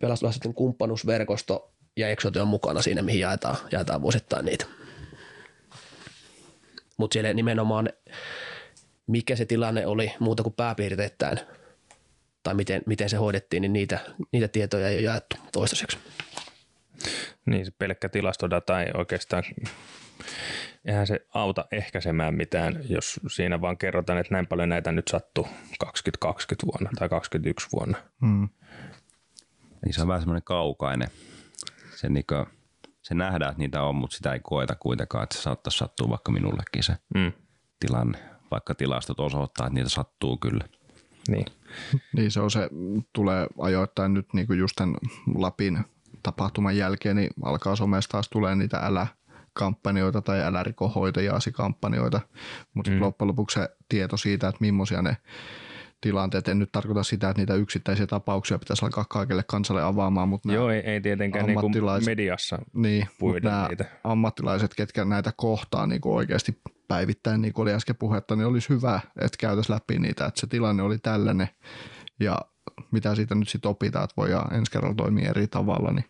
pelastuslaisten kumppanuusverkosto ja Exote on mukana siinä, mihin jaetaan, jaetaan vuosittain niitä. Mutta siellä nimenomaan, mikä se tilanne oli muuta kuin pääpiirteittäin, tai miten, miten se hoidettiin, niin niitä, niitä tietoja ei ole jaettu toistaiseksi. Niin, se pelkkä tilastodata ei oikeastaan, eihän se auta ehkäisemään mitään, jos siinä vaan kerrotaan, että näin paljon näitä nyt sattuu 2020 vuonna tai 2021 vuonna. Hmm. Niin se on vähän semmoinen kaukainen. Se, niin kuin, se nähdään, että niitä on, mutta sitä ei koeta kuitenkaan, että se saattaisi sattua vaikka minullekin se mm. tilanne. Vaikka tilastot osoittaa, että niitä sattuu kyllä. Niin. niin se on se, tulee ajoittain nyt niin kuin just tämän Lapin tapahtuman jälkeen, niin alkaa somesta taas tulee niitä älä kampanjoita tai älä rikohoitajaasi kampanjoita, mutta mm. loppujen lopuksi se tieto siitä, että millaisia ne tilanteet. En nyt tarkoita sitä, että niitä yksittäisiä tapauksia pitäisi alkaa kaikille kansalle avaamaan, mutta Joo, ei, ei tietenkään niin kuin mediassa niin, mutta niitä. ammattilaiset, ketkä näitä kohtaa niin kuin oikeasti päivittäin, niin kuin oli äsken puhetta, niin olisi hyvä, että käytäisiin läpi niitä, että se tilanne oli tällainen ja mitä siitä nyt sitten opitaan, että voidaan ensi kerralla toimia eri tavalla, niin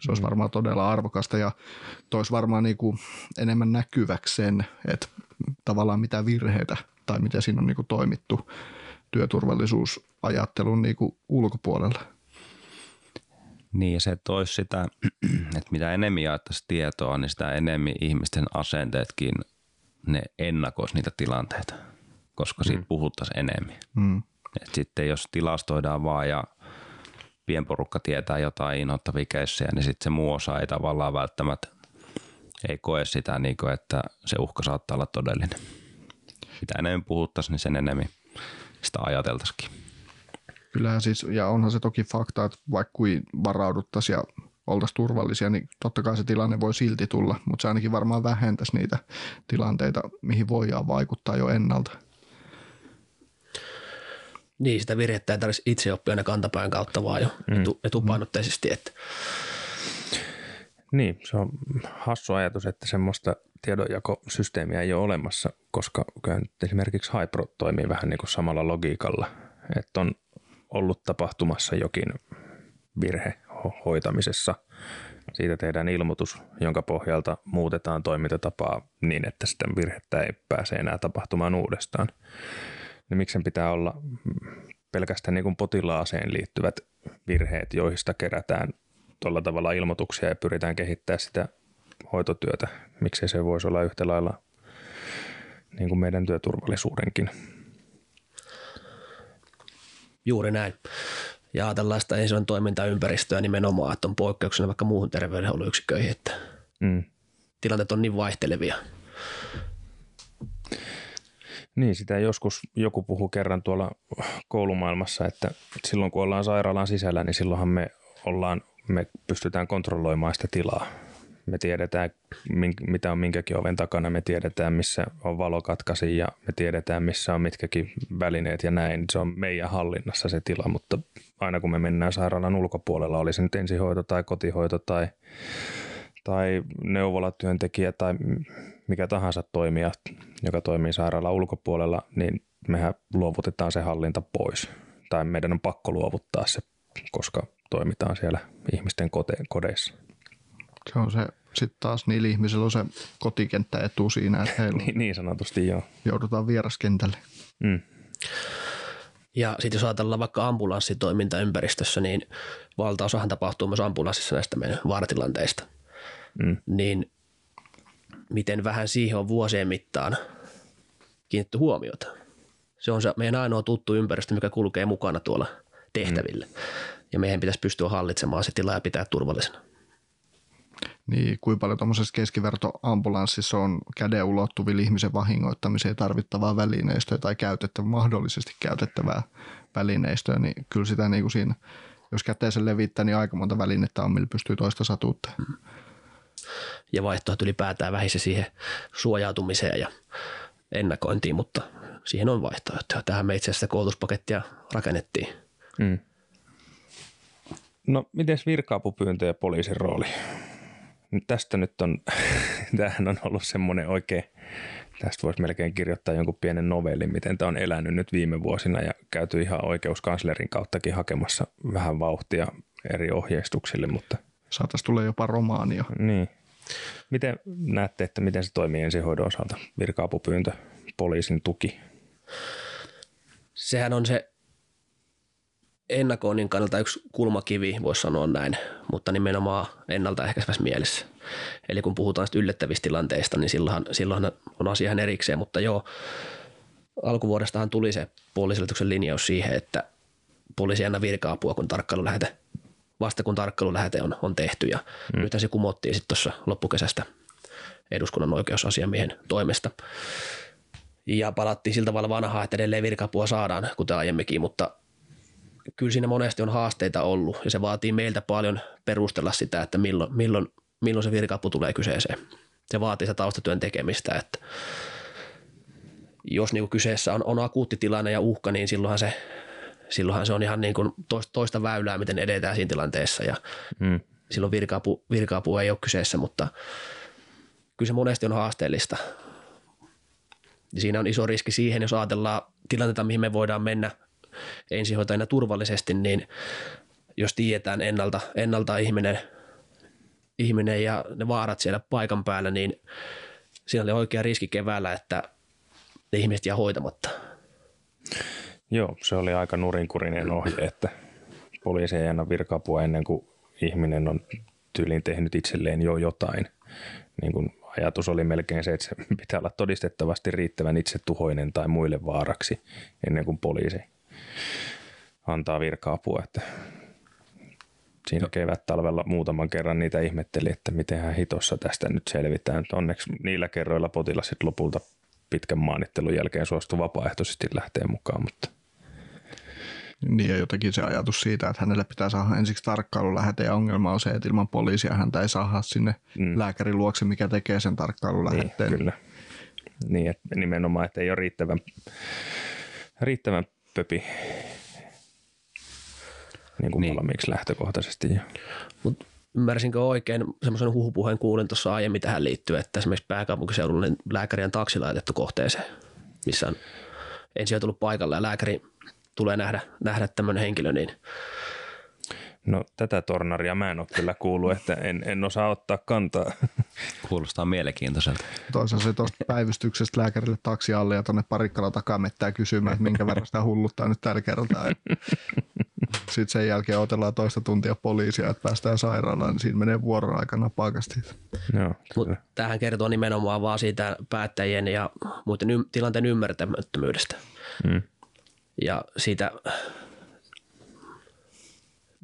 se olisi mm. varmaan todella arvokasta ja toisi varmaan niin kuin enemmän näkyväksi sen, että tavallaan mitä virheitä tai miten siinä on niin kuin toimittu työturvallisuusajattelun niin kuin ulkopuolella. Niin ja se toisi sitä, että mitä enemmän jaettaisiin tietoa, niin sitä enemmän ihmisten asenteetkin ne ennakoisi niitä tilanteita, koska siitä mm. puhuttaisiin enemmän. Mm. Et sitten jos tilastoidaan vaan ja pienporukka tietää jotain inhottavia keissejä, niin sitten se muu osa ei tavallaan välttämättä ei koe sitä, niin kuin, että se uhka saattaa olla todellinen. Mitä enemmän puhuttaisiin, niin sen enemmän sitä ajateltaisikin. Kyllähän siis, ja onhan se toki fakta, että vaikka kuin varauduttaisiin ja oltaisiin turvallisia, niin totta kai se tilanne voi silti tulla, mutta se ainakin varmaan vähentäisi niitä tilanteita, mihin voidaan vaikuttaa jo ennalta. Niin, sitä virhettä ei tarvitsisi itse oppia aina kantapään kautta vaan jo mm. etu, etupainotteisesti. Että. Niin, se on hassu ajatus, että semmoista tiedonjakosysteemiä ei ole olemassa, koska esimerkiksi Hypro toimii vähän niin kuin samalla logiikalla, että on ollut tapahtumassa jokin virhe hoitamisessa. Siitä tehdään ilmoitus, jonka pohjalta muutetaan toimintatapaa niin, että sitä virhettä ei pääse enää tapahtumaan uudestaan. Niin miksi sen pitää olla pelkästään niin kuin potilaaseen liittyvät virheet, joista kerätään tuolla tavalla ilmoituksia ja pyritään kehittämään sitä hoitotyötä. Miksei se voisi olla yhtä lailla niin kuin meidän työturvallisuudenkin. Juuri näin. Ja sitä ensin toimintaympäristöä nimenomaan, että on poikkeuksena vaikka muuhun terveydenhuollon että mm. tilanteet on niin vaihtelevia. Niin, sitä joskus joku puhuu kerran tuolla koulumaailmassa, että silloin kun ollaan sairaalan sisällä, niin silloinhan me ollaan, me pystytään kontrolloimaan sitä tilaa. Me tiedetään, mitä on minkäkin oven takana, me tiedetään, missä on valokatkasi ja me tiedetään, missä on mitkäkin välineet ja näin. Se on meidän hallinnassa se tila, mutta aina kun me mennään sairaalan ulkopuolella, oli se nyt ensihoito tai kotihoito tai, tai neuvolatyöntekijä tai mikä tahansa toimija, joka toimii sairaalan ulkopuolella, niin mehän luovutetaan se hallinta pois. Tai meidän on pakko luovuttaa se, koska toimitaan siellä ihmisten kote- kodeissa. Se on se, sitten taas niillä ihmisillä on se kotikenttäetu siinä, että heillä niin, niin sanotusti joo. joudutaan vieraskentälle. Mm. Ja sitten jos ajatellaan vaikka ambulanssitoimintaympäristössä, niin valtaosahan tapahtuu myös ambulanssissa näistä meidän vaaratilanteista. Mm. Niin miten vähän siihen on vuosien mittaan kiinnitetty huomiota. Se on se meidän ainoa tuttu ympäristö, mikä kulkee mukana tuolla tehtäville. Mm. Ja meidän pitäisi pystyä hallitsemaan se tila ja pitää turvallisena. Niin, kuinka paljon tuommoisessa keskivertoambulanssissa on käden ulottuvilla ihmisen vahingoittamiseen tarvittavaa välineistöä tai käytettävää, mahdollisesti käytettävää välineistöä, niin kyllä sitä niin kuin siinä, jos käteisen levittää, niin aika monta välinettä on, millä pystyy toista satuutta. Mm ja vaihtoehto ylipäätään vähissä siihen suojautumiseen ja ennakointiin, mutta siihen on vaihtoehtoja. Tähän me itse asiassa koulutuspakettia rakennettiin. Mm. No, miten virka-apupyyntö ja poliisin rooli? Nyt tästä nyt on, tämähän on ollut semmoinen oikein, tästä voisi melkein kirjoittaa jonkun pienen novellin, miten tämä on elänyt nyt viime vuosina ja käyty ihan oikeuskanslerin kauttakin hakemassa vähän vauhtia eri ohjeistuksille, mutta – Saataisiin tulla jopa romaania. Niin. Miten näette, että miten se toimii ensihoidon osalta? Virka-apupyyntö, poliisin tuki? Sehän on se ennakoinnin kannalta yksi kulmakivi, voisi sanoa näin, mutta nimenomaan ennaltaehkäisevässä mielessä. Eli kun puhutaan yllättävistä tilanteista, niin silloinhan, silloinhan on asia ihan erikseen, mutta joo, alkuvuodestahan tuli se poliisilaitoksen linjaus siihen, että poliisi aina virka-apua, kun tarkkailu lähete vasta kun tarkkailulähete on, on tehty ja mm. nyt se kumottiin sitten tuossa loppukesästä eduskunnan oikeusasiamiehen toimesta. Ja palattiin siltä tavalla vanhaa, että edelleen virkapua saadaan, kuten aiemminkin, mutta kyllä siinä monesti on haasteita ollut ja se vaatii meiltä paljon perustella sitä, että milloin, milloin, milloin se virkapu tulee kyseeseen. Se vaatii sitä taustatyön tekemistä, että jos niin kyseessä on, on akuutti tilanne ja uhka, niin silloinhan se silloinhan se on ihan niin kuin toista väylää, miten edetään siinä tilanteessa ja mm. silloin virkaapu, virkaapu ei ole kyseessä, mutta kyllä se monesti on haasteellista. Ja siinä on iso riski siihen, jos ajatellaan tilanteita, mihin me voidaan mennä ensihoitajana turvallisesti, niin jos tiedetään ennalta, ennalta ihminen, ihminen ja ne vaarat siellä paikan päällä, niin siinä oli oikea riski keväällä, että ne ihmiset jää hoitamatta. Joo, se oli aika nurinkurinen ohje, että poliisi ei anna virka-apua ennen kuin ihminen on tyyliin tehnyt itselleen jo jotain. Niin kuin ajatus oli melkein se, että se pitää olla todistettavasti riittävän itsetuhoinen tai muille vaaraksi ennen kuin poliisi antaa virka-apua. Että siinä kevät talvella muutaman kerran niitä ihmetteli, että miten hän hitossa tästä nyt selvitään. Onneksi niillä kerroilla potilas sitten lopulta pitkän maanittelun jälkeen suostui vapaaehtoisesti lähteä mukaan, mutta – niin ja jotenkin se ajatus siitä, että hänelle pitää saada ensiksi tarkkailu lähete ja ongelma on se, että ilman poliisia häntä ei saada sinne mm. lääkärin luokse, mikä tekee sen tarkkailulähetteen. Niin, kyllä. Niin, että nimenomaan, että ei ole riittävän, riittävän pöpi niin kuin niin. valmiiksi lähtökohtaisesti. Mut ymmärsinkö oikein, semmoisen huhupuheen kuulin tuossa aiemmin tähän liittyen, että esimerkiksi pääkaupunkiseudulla niin lääkärien taksi laitettu kohteeseen, missä on ensin tullut paikalle ja lääkäri tulee nähdä, nähdä tämmöinen henkilö, niin No tätä tornaria mä en ole kyllä kuullut, että en, en osaa ottaa kantaa. Kuulostaa mielenkiintoiselta. Toisaalta se tuosta päivystyksestä lääkärille taksi alle ja tuonne parikkala takamettää kysymään, että minkä verran sitä hulluttaa nyt tällä kertaa. Sitten sen jälkeen otellaan toista tuntia poliisia, että päästään sairaalaan, niin siinä menee vuoron aikana paikasti. Joo, Mutta kyllä. tähän kertoo nimenomaan vaan siitä päättäjien ja muiden y- tilanteen ymmärtämättömyydestä. Mm. Ja siitä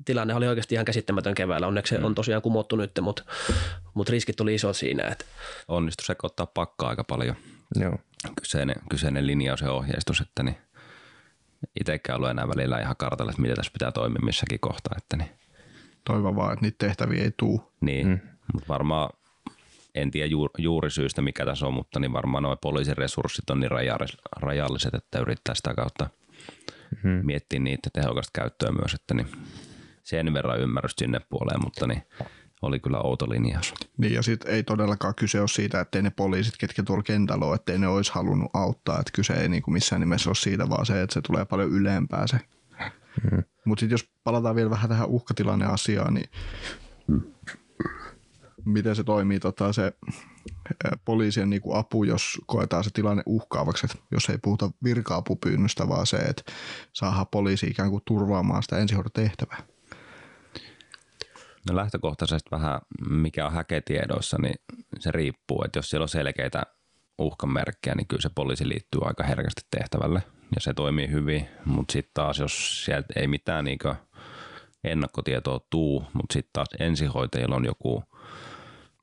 tilanne oli oikeasti ihan käsittämätön keväällä. Onneksi se on tosiaan kumottu nyt, mutta, mutta riskit oli isot siinä. Että Onnistu sekoittaa pakkaa aika paljon Joo. kyseinen, kyseinen linjaus ja ohjeistus, että niin itsekään ollut enää välillä ihan kartalle, että miten tässä pitää toimia missäkin kohtaa. Että niin, Toivon vaan, että niitä tehtäviä ei tuu. niin mm. mutta varmaan en tiedä juur, juurisyystä mikä tässä on, mutta niin varmaan nuo poliisin resurssit on niin rajallis- rajalliset, että yrittää sitä kautta mm-hmm. miettiä niitä tehokasta käyttöä myös, että niin sen verran ymmärrystä sinne puoleen, mutta niin oli kyllä outo linjaus. Niin ja sitten ei todellakaan kyse ole siitä, ettei ne poliisit, ketkä tuolla kentällä on, ettei ne olisi halunnut auttaa. Että kyse ei niinku missään nimessä ole siitä, vaan se, että se tulee paljon ylempää se. Mm. Mutta sitten jos palataan vielä vähän tähän uhkatilanneasiaan, niin miten se toimii tota, se poliisien niinku apu, jos koetaan se tilanne uhkaavaksi, että jos ei puhuta virka-apupyynnöstä, vaan se, että saadaan poliisi ikään kuin turvaamaan sitä ensihoidotehtävää. No lähtökohtaisesti vähän, mikä on häketiedoissa, niin se riippuu, että jos siellä on selkeitä uhkamerkkejä, niin kyllä se poliisi liittyy aika herkästi tehtävälle ja se toimii hyvin, mutta sitten taas jos sieltä ei mitään niinkö ennakkotietoa tuu, mutta sitten taas ensihoitajilla on joku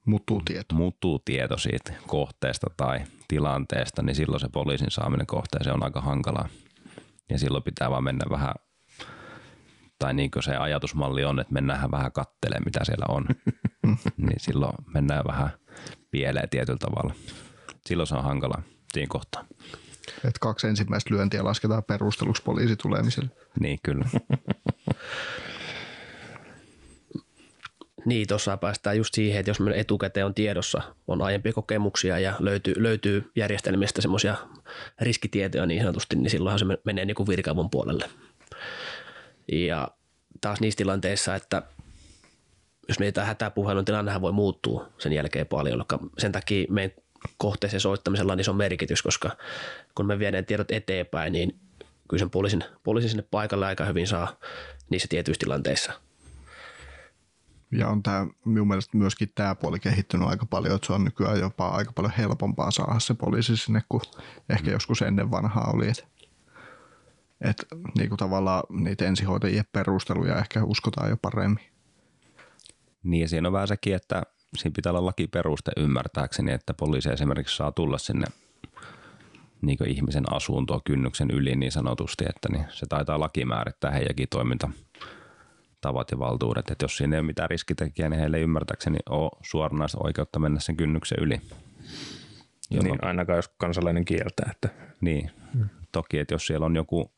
Muuttuu tieto. muuttuu tieto siitä kohteesta tai tilanteesta, niin silloin se poliisin saaminen kohteeseen on aika hankalaa. Ja silloin pitää vaan mennä vähän, tai niin kuin se ajatusmalli on, että mennään vähän kattelemaan, mitä siellä on. niin silloin mennään vähän pieleen tietyllä tavalla. Silloin se on hankalaa siinä kohtaa. Että kaksi ensimmäistä lyöntiä lasketaan perusteluksi poliisi tulemiselle. Niin kyllä. niin, tuossa päästään just siihen, että jos me etukäteen on tiedossa, on aiempia kokemuksia ja löytyy, löytyy järjestelmistä semmoisia riskitietoja niin sanotusti, niin silloinhan se menee niin kuin virkavun puolelle. Ja taas niissä tilanteissa, että jos mietitään hätäpuhelun, tilannehan voi muuttua sen jälkeen paljon, sen takia meidän kohteeseen soittamisella on iso merkitys, koska kun me viedään tiedot eteenpäin, niin kyllä sen poliisin, poliisin sinne paikalle aika hyvin saa niissä tietyissä tilanteissa. Ja on tämä minun mielestä myöskin tämä puoli kehittynyt aika paljon, että se on nykyään jopa aika paljon helpompaa saada se poliisi sinne kuin ehkä joskus ennen vanhaa oli. Että et, niin kuin tavallaan niitä ensihoitajien perusteluja ehkä uskotaan jo paremmin. Niin ja siinä on vähän sekin, että siinä pitää olla lakiperuste ymmärtääkseni, että poliisi esimerkiksi saa tulla sinne niin ihmisen asuntoon kynnyksen yli niin sanotusti, että niin se taitaa laki määrittää heidänkin toimintatavat ja valtuudet. Että jos siinä ei ole mitään riskitekijää, niin heille ei ymmärtääkseni ole suoranaista oikeutta mennä sen kynnyksen yli. Jolloin, Niin, ainakaan jos kansalainen kieltää, että niin, toki, että jos siellä on joku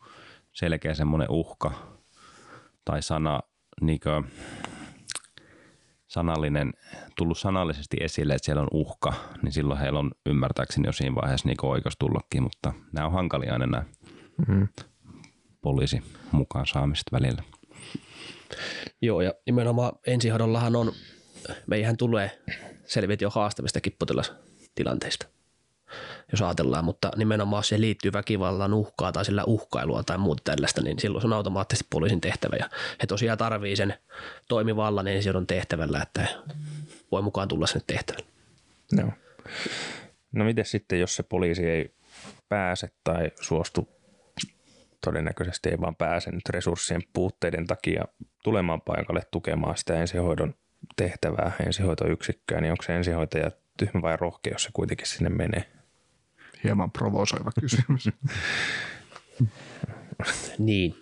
selkeä semmoinen uhka tai sana, niin kuin, sanallinen, tullut sanallisesti esille, että siellä on uhka, niin silloin heillä on ymmärtääkseni jo siinä vaiheessa niin oikeus tullakin, mutta nämä on hankalia aina nämä mm. poliisi mukaan saamiset välillä. Joo, ja nimenomaan ensihoidollahan on, meihän tulee selviät jo haastavista kippotilastilanteista, jos ajatellaan, mutta nimenomaan se liittyy väkivallan uhkaa tai sillä uhkailua tai muuta tällaista, niin silloin se on automaattisesti poliisin tehtävä ja he tosiaan tarvii sen toimivallan ensihoidon tehtävällä, että voi mukaan tulla sinne tehtävälle. Joo. No miten sitten, jos se poliisi ei pääse tai suostu, todennäköisesti ei vaan pääse nyt resurssien puutteiden takia tulemaan paikalle tukemaan sitä ensihoidon tehtävää, ensihoitoyksikköä, niin onko se ensihoitaja tyhmä vai rohkea, jos se kuitenkin sinne menee? Hieman provosoiva kysymys. Niin,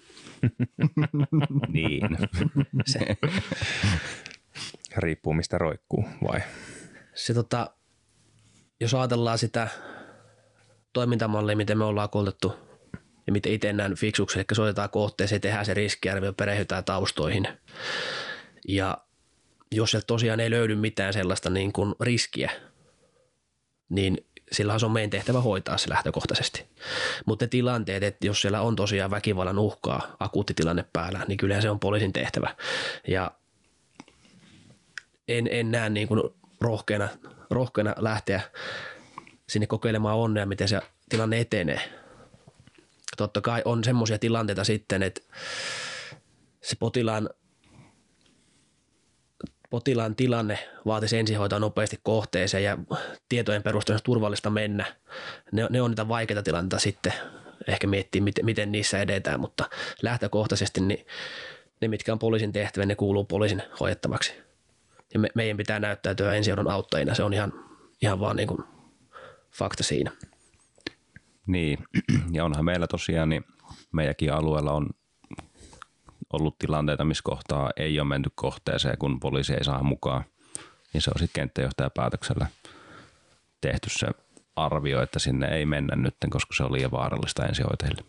Niin. se, Riippuu mistä roikkuu vai? se tota, jos ajatellaan sitä toimintamallia, miten me ollaan koulutettu ja miten itse näen fiksuksi, eli soitetaan kohteeseen, tehdään se riskiarvio, perehdytään taustoihin. Ja jos sieltä tosiaan ei löydy mitään sellaista niin kuin riskiä, niin silloin se on meidän tehtävä hoitaa se lähtökohtaisesti. Mutta ne tilanteet, että jos siellä on tosiaan väkivallan uhkaa, akuutti tilanne päällä, niin kyllä se on poliisin tehtävä. Ja en, en näe niin kuin rohkeana, rohkeana lähteä sinne kokeilemaan onnea, miten se tilanne etenee. Totta kai on semmoisia tilanteita sitten, että se potilaan, potilaan tilanne vaatisi ensihoitoa nopeasti kohteeseen ja tietojen perusteella turvallista mennä. Ne, ne on niitä vaikeita tilanteita sitten ehkä miettiä, miten, miten niissä edetään, mutta lähtökohtaisesti niin ne, mitkä on poliisin tehtävä, ne kuuluu poliisin hoidettavaksi. Ja me, meidän pitää näyttäytyä ensihoidon auttajina, se on ihan, ihan vaan niin kuin fakta siinä. Niin, ja onhan meillä tosiaan, niin meidänkin alueella on ollut tilanteita, missä kohtaa ei ole menty kohteeseen, kun poliisi ei saa mukaan. Niin se on sitten kenttäjohtajan päätöksellä tehty se arvio, että sinne ei mennä nyt, koska se on liian vaarallista ensihoitajille.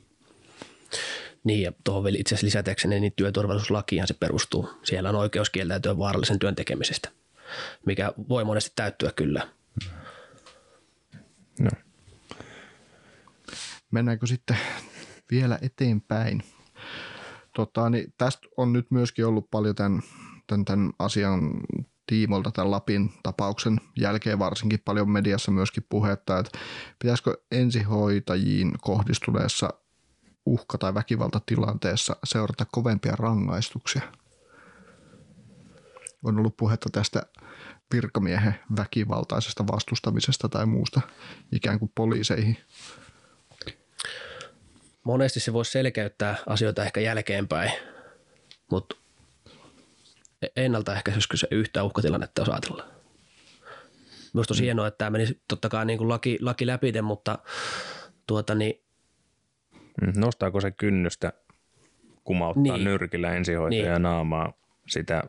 Niin ja tuohon vielä itse asiassa lisätäkseni, niin työturvallisuuslakiin se perustuu. Siellä on oikeus kieltäytyä vaarallisen työn tekemisestä, mikä voi monesti täyttyä kyllä. No. Mennäänkö sitten vielä eteenpäin? Tota, niin tästä on nyt myöskin ollut paljon tämän, tämän, tämän asian tiimolta tämän Lapin tapauksen jälkeen varsinkin paljon mediassa myöskin puhetta, että pitäisikö ensihoitajiin kohdistuneessa uhka- tai väkivaltatilanteessa seurata kovempia rangaistuksia. On ollut puhetta tästä virkamiehen väkivaltaisesta vastustamisesta tai muusta ikään kuin poliiseihin. Monesti se voisi selkeyttää asioita ehkä jälkeenpäin, mutta ennaltaehkäisyskö se yhtä uhkatilannetta, jos ajatellaan. Minusta on mm. hienoa, että tämä meni totta kai niin kuin laki, laki läpi, mutta tuota niin, Mm, nostaako se kynnystä kumauttaa Niin. nyrkillä ensihoitaja Niin. naamaa sitä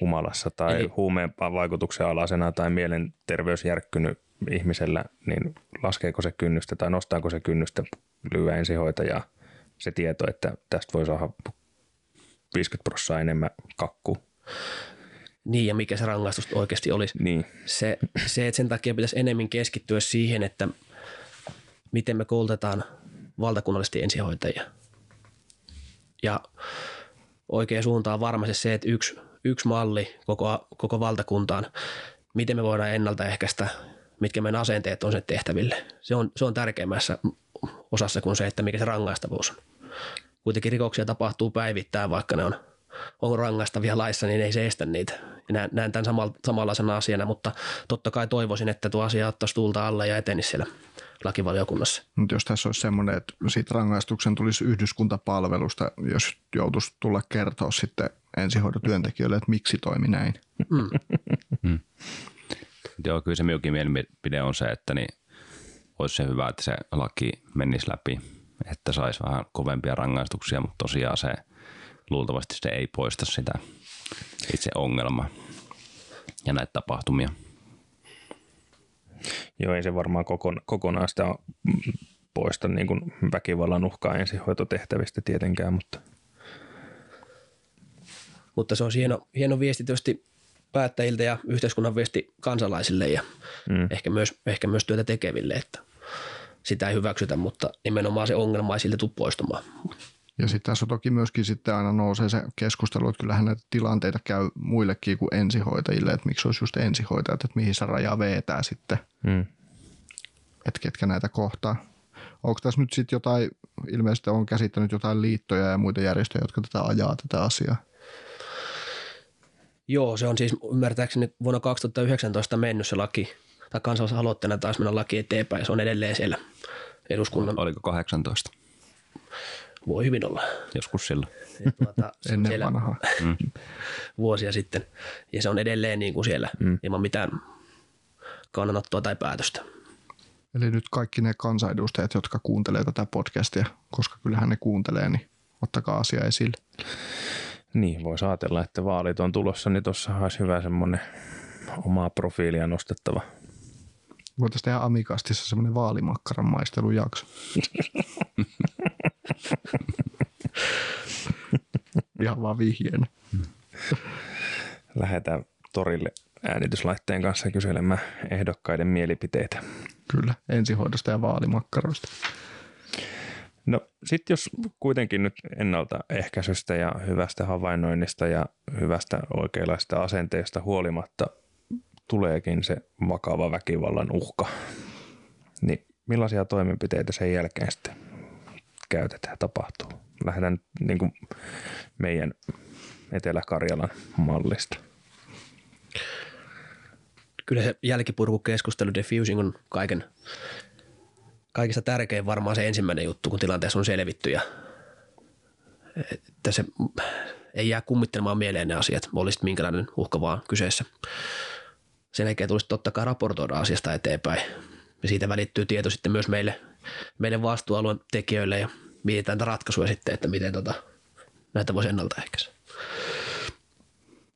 humalassa tai Eli- huumeen vaikutuksen alasena tai mielenterveysjärkkynyt ihmisellä, niin laskeeko se kynnystä tai nostaako se kynnystä lyö ensihoitajaa se tieto, että tästä voi saada 50 prosenttia enemmän kakku. niin ja mikä se rangaistus oikeasti olisi. Niin, Se, se, että sen takia pitäisi enemmän keskittyä siihen, että miten me koulutetaan valtakunnallisesti ensihoitajia. Ja oikea suunta on varmasti se, että yksi, yksi malli koko, koko valtakuntaan, miten me voidaan ennaltaehkäistä, mitkä meidän asenteet on sen tehtäville. Se on, se on tärkeimmässä osassa kuin se, että mikä se rangaistavuus on. Kuitenkin rikoksia tapahtuu päivittäin, vaikka ne on, on rangaistavia laissa, niin ei se estä niitä. Ja näen, näen tämän samalla, samanlaisena asiana, mutta totta kai toivoisin, että tuo asia ottaisi tulta alle ja etenisi siellä lakivaliokunnassa. Mutta jos tässä olisi semmoinen, että siitä rangaistuksen tulisi yhdyskuntapalvelusta, jos joutuisi tulla kertoa sitten ensihoitotyöntekijöille, että miksi toimi näin. Mm. Joo, kyllä se minunkin mielipide on se, että niin olisi se hyvä, että se laki menisi läpi, että saisi vähän kovempia rangaistuksia, mutta tosiaan se luultavasti se ei poista sitä itse ongelmaa ja näitä tapahtumia. joo ei se varmaan kokona, kokonaan sitä poista niin kuin väkivallan uhkaa ensihoitotehtävistä tietenkään, mutta Mutta se on hieno, hieno viesti tietysti päättäjiltä ja yhteiskunnan viesti kansalaisille ja mm, ehkä, myös, ehkä myös työtä tekeville, että sitä ei hyväksytä, mutta nimenomaan se ongelma ei siltä tule poistumaan. Ja sitten tässä on toki myöskin sitten aina nousee se keskustelu, että kyllähän näitä tilanteita käy muillekin kuin ensihoitajille, että miksi olisi just ensihoitajat, että mihin se raja vetää sitten, mm. että ketkä näitä kohtaa. Onko tässä nyt sitten jotain, ilmeisesti on käsittänyt jotain liittoja ja muita järjestöjä, jotka tätä ajaa tätä asiaa. Joo, se on siis ymmärtääkseni vuonna 2019 mennyt se laki, tai kansalaisaloitteena taas mennä laki eteenpäin, ja se on edelleen siellä eduskunnan, Oliko 18? voi hyvin olla. Joskus silloin. Et Tuota, Ennen siellä vanhaa. vuosia sitten, ja se on edelleen niin kuin siellä mm. ilman mitään kannanottoa tai päätöstä. Eli nyt kaikki ne kansanedustajat, jotka kuuntelee tätä podcastia, koska kyllähän ne kuuntelee, niin ottakaa asia esille. Niin, voisi ajatella, että vaalit on tulossa, niin tuossa olisi hyvä semmoinen omaa profiilia nostettava. Voitaisiin tehdä Amikastissa semmoinen vaalimakkaran maistelujakso. Ihan vaan vihjeenä. Lähdetään torille äänityslaitteen kanssa kyselemään ehdokkaiden mielipiteitä. Kyllä, ensihoidosta ja vaalimakkaroista. No sitten jos kuitenkin nyt ennaltaehkäisystä ja hyvästä havainnoinnista ja hyvästä oikeanlaista asenteesta huolimatta tuleekin se vakava väkivallan uhka, niin millaisia toimenpiteitä sen jälkeen sitten käytetään ja tapahtuu? Lähdetään niin kuin meidän Etelä-Karjalan mallista. Kyllä se jälkipurkukeskustelu, defusing on kaiken, kaikista tärkein varmaan se ensimmäinen juttu, kun tilanteessa on selvitty ja että se ei jää kummittelemaan mieleen ne asiat, olisi minkälainen uhka vaan kyseessä. Sen jälkeen tulisi totta kai raportoida asiasta eteenpäin. Ja siitä välittyy tieto sitten myös meille, meidän vastuualueen tekijöille ja mietitään ratkaisuja sitten, että miten tota, näitä voisi ennaltaehkäistä.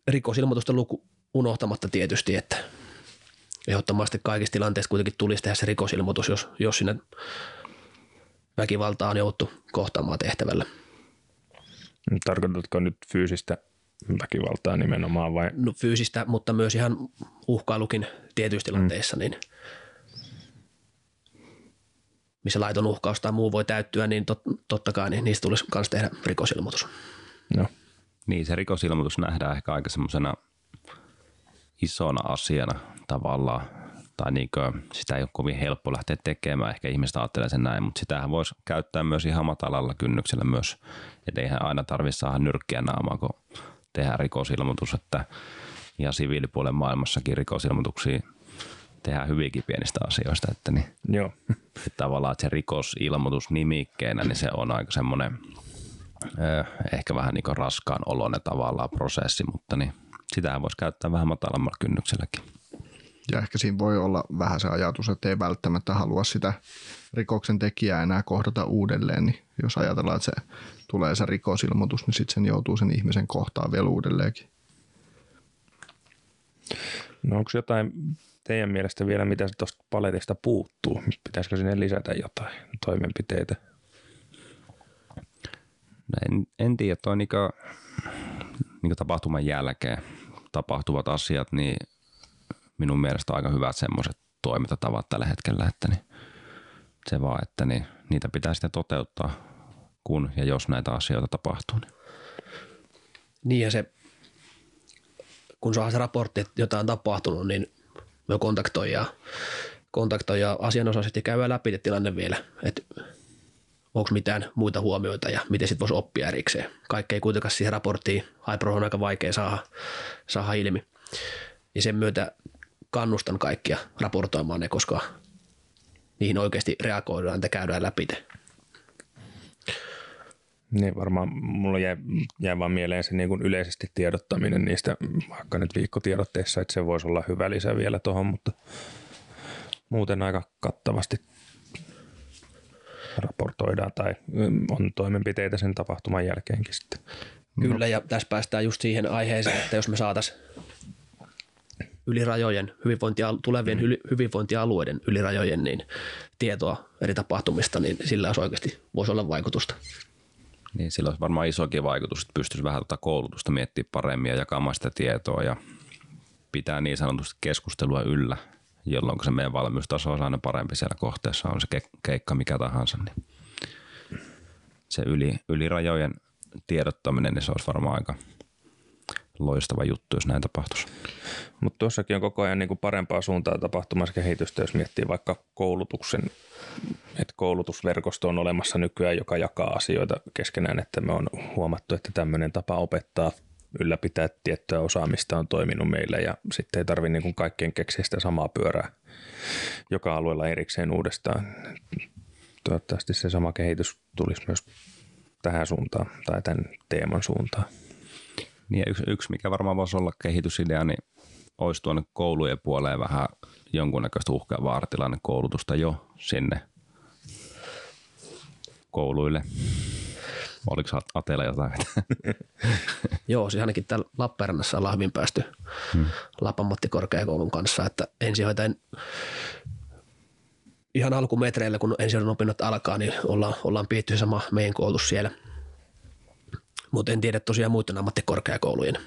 Rikosilmoitusten luku unohtamatta tietysti, että ehdottomasti kaikissa tilanteissa kuitenkin tulisi tehdä se rikosilmoitus, jos, jos sinne väkivaltaa on jouttu kohtaamaan tehtävällä. Tarkoitatko nyt fyysistä väkivaltaa nimenomaan vai? No, fyysistä, mutta myös ihan uhkailukin tietyissä tilanteissa, mm. niin missä laiton uhkaus tai muu voi täyttyä, niin tot, totta kai niin niistä tulisi myös tehdä rikosilmoitus. No. Niin, se rikosilmoitus nähdään ehkä aika semmoisena isona asiana tavallaan, tai niin kuin, sitä ei ole kovin helppo lähteä tekemään, ehkä ihmiset ajattelee sen näin, mutta sitähän voisi käyttää myös ihan matalalla kynnyksellä myös, että eihän aina tarvitse saada nyrkkiä naamaa, kun tehdään rikosilmoitus, että ihan siviilipuolen maailmassakin rikosilmoituksia tehdään hyvinkin pienistä asioista, että, niin, Joo. että tavallaan että se rikosilmoitus nimikkeenä, niin se on aika semmoinen ehkä vähän niin raskaan oloinen tavallaan prosessi, mutta niin sitähän voisi käyttää vähän matalammalla kynnykselläkin. Ja ehkä siinä voi olla vähän se ajatus, että ei välttämättä halua sitä rikoksen tekijää enää kohdata uudelleen, niin jos ajatellaan, että se tulee se rikosilmoitus, niin sitten sen joutuu sen ihmisen kohtaan vielä uudelleenkin. No onko jotain teidän mielestä vielä, mitä tuosta paletista puuttuu? Pitäisikö sinne lisätä jotain toimenpiteitä? No en, en tiedä, toi niinku, niinku tapahtuman jälkeen tapahtuvat asiat, niin minun mielestä aika hyvät semmoiset toimintatavat tällä hetkellä, että niin se vaan, että niin, niitä pitää sitten toteuttaa, kun ja jos näitä asioita tapahtuu. Niin, niin ja se, kun saa se raportti, että jotain on tapahtunut, niin me kontaktoidaan, kontaktoidaan asianosaiset ja käydään läpi tilanne vielä, että onko mitään muita huomioita ja miten sitten voisi oppia erikseen. Kaikki ei kuitenkaan siihen raporttiin, HiPro on aika vaikea saada, saada ilmi. Ja sen myötä kannustan kaikkia raportoimaan ne, koska niihin oikeasti reagoidaan ja käydään läpi. Niin varmaan mulla jäi, jäi vaan mieleen se niin kuin yleisesti tiedottaminen niistä vaikka nyt viikkotiedotteissa, että se voisi olla hyvä lisä vielä tuohon, mutta muuten aika kattavasti raportoidaan tai on toimenpiteitä sen tapahtuman jälkeenkin sitten. Kyllä ja tässä päästään just siihen aiheeseen, että jos me saataisiin yli rajojen, hyvinvointia, tulevien mm. hyvinvointialueiden yli rajojen niin tietoa eri tapahtumista, niin sillä olisi oikeasti voisi olla vaikutusta. Niin, sillä olisi varmaan isokin vaikutus, että pystyisi vähän tuota koulutusta miettimään paremmin ja jakamaan sitä tietoa ja pitää niin sanotusti keskustelua yllä, jolloin se meidän valmiustaso on aina parempi siellä kohteessa, on se keikka mikä tahansa. Niin se yli, yli rajojen tiedottaminen, niin se olisi varmaan aika loistava juttu, jos näin tapahtuisi. Mutta tuossakin on koko ajan niin kuin parempaa suuntaa tapahtumassa kehitystä, jos miettii vaikka koulutuksen, että koulutusverkosto on olemassa nykyään, joka jakaa asioita keskenään, että me on huomattu, että tämmöinen tapa opettaa ylläpitää tiettyä osaamista on toiminut meillä ja sitten ei tarvitse niin kaikkien keksiä sitä samaa pyörää joka alueella erikseen uudestaan. Toivottavasti se sama kehitys tulisi myös tähän suuntaan tai tämän teeman suuntaan. Niin yksi, yksi, mikä varmaan voisi olla kehitysidea, niin olisi tuonne koulujen puoleen vähän jonkunnäköistä uhka- ja vaaratilanne koulutusta jo sinne kouluille. Oliko Atella jotain? Joo, siis ainakin täällä Lappeenrannassa ollaan hyvin päästy hmm. Korkeakoulun kanssa, että ensihoitajan ihan alkumetreillä, kun ensihoidon opinnot alkaa, niin ollaan, ollaan pietty sama meidän koulutus siellä. Mutta en tiedä tosiaan muiden ammattikorkeakoulujen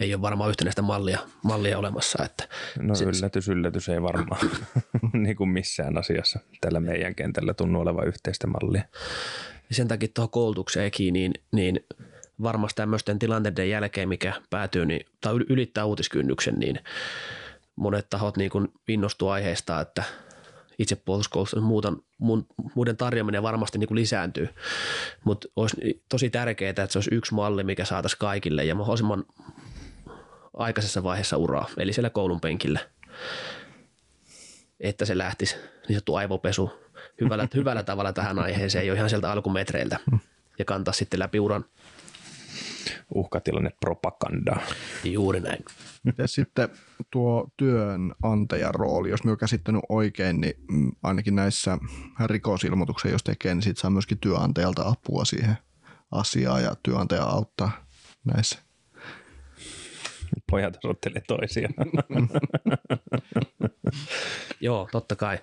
ei ole varmaan yhtenäistä mallia, mallia olemassa. Että no se, yllätys, yllätys ei varmaan niin kuin missään asiassa tällä meidän kentällä tunnu olevan yhteistä mallia. Sen takia tuohon koulutukseenkin, niin, niin varmasti tämmöisten tilanteiden jälkeen, mikä päätyy niin, tai ylittää uutiskynnyksen, niin monet tahot niin kuin innostuu aiheesta, että itsepuolustuskoulutus muutan, mun, muiden tarjoaminen varmasti niin kuin lisääntyy, mutta olisi tosi tärkeää, että se olisi yksi malli, mikä saataisiin kaikille ja mahdollisimman aikaisessa vaiheessa uraa, eli siellä koulun penkillä, että se lähtisi niin sanottu aivopesu hyvällä, hyvällä tavalla tähän aiheeseen jo ihan sieltä alkumetreiltä ja kantaa sitten läpi uran. Uhkatilanne propagandaa. Juuri näin. Ja sitten tuo työnantajan rooli, jos minä käsittänyt oikein, niin mm, ainakin näissä rikosilmoituksia, jos tekee, niin sitten saa myöskin työnantajalta apua siihen asiaan ja työnantaja auttaa näissä. Pojat osoittelee toisiaan. Joo, totta kai.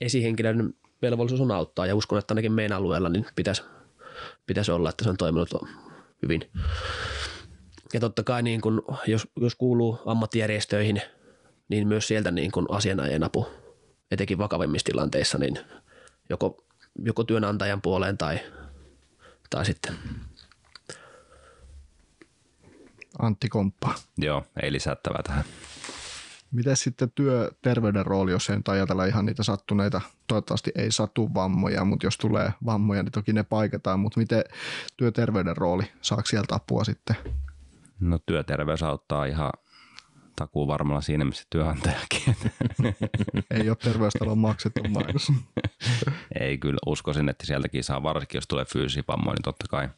Esihenkilön velvollisuus on auttaa ja uskon, että ainakin meidän alueella niin pitäisi, pitäisi olla, että se on toiminut hyvin. Ja totta kai niin kun, jos, jos kuuluu ammattijärjestöihin, niin myös sieltä niin kun asianajan apu, etenkin vakavimmissa tilanteissa, niin joko, joko työnantajan puoleen tai, tai sitten Antti Komppa. Joo, ei lisättävää tähän. Miten sitten työterveyden rooli, jos ei nyt ajatella ihan niitä sattuneita, toivottavasti ei satu vammoja, mutta jos tulee vammoja, niin toki ne paikataan, mutta miten työterveyden rooli, saako sieltä apua sitten? No työterveys auttaa ihan takuu varmalla siinä, missä työnantajakin. ei ole terveystalon maksettu mainos. ei kyllä, uskoisin, että sieltäkin saa, varsinkin jos tulee fyysisiä vammoja, niin totta kai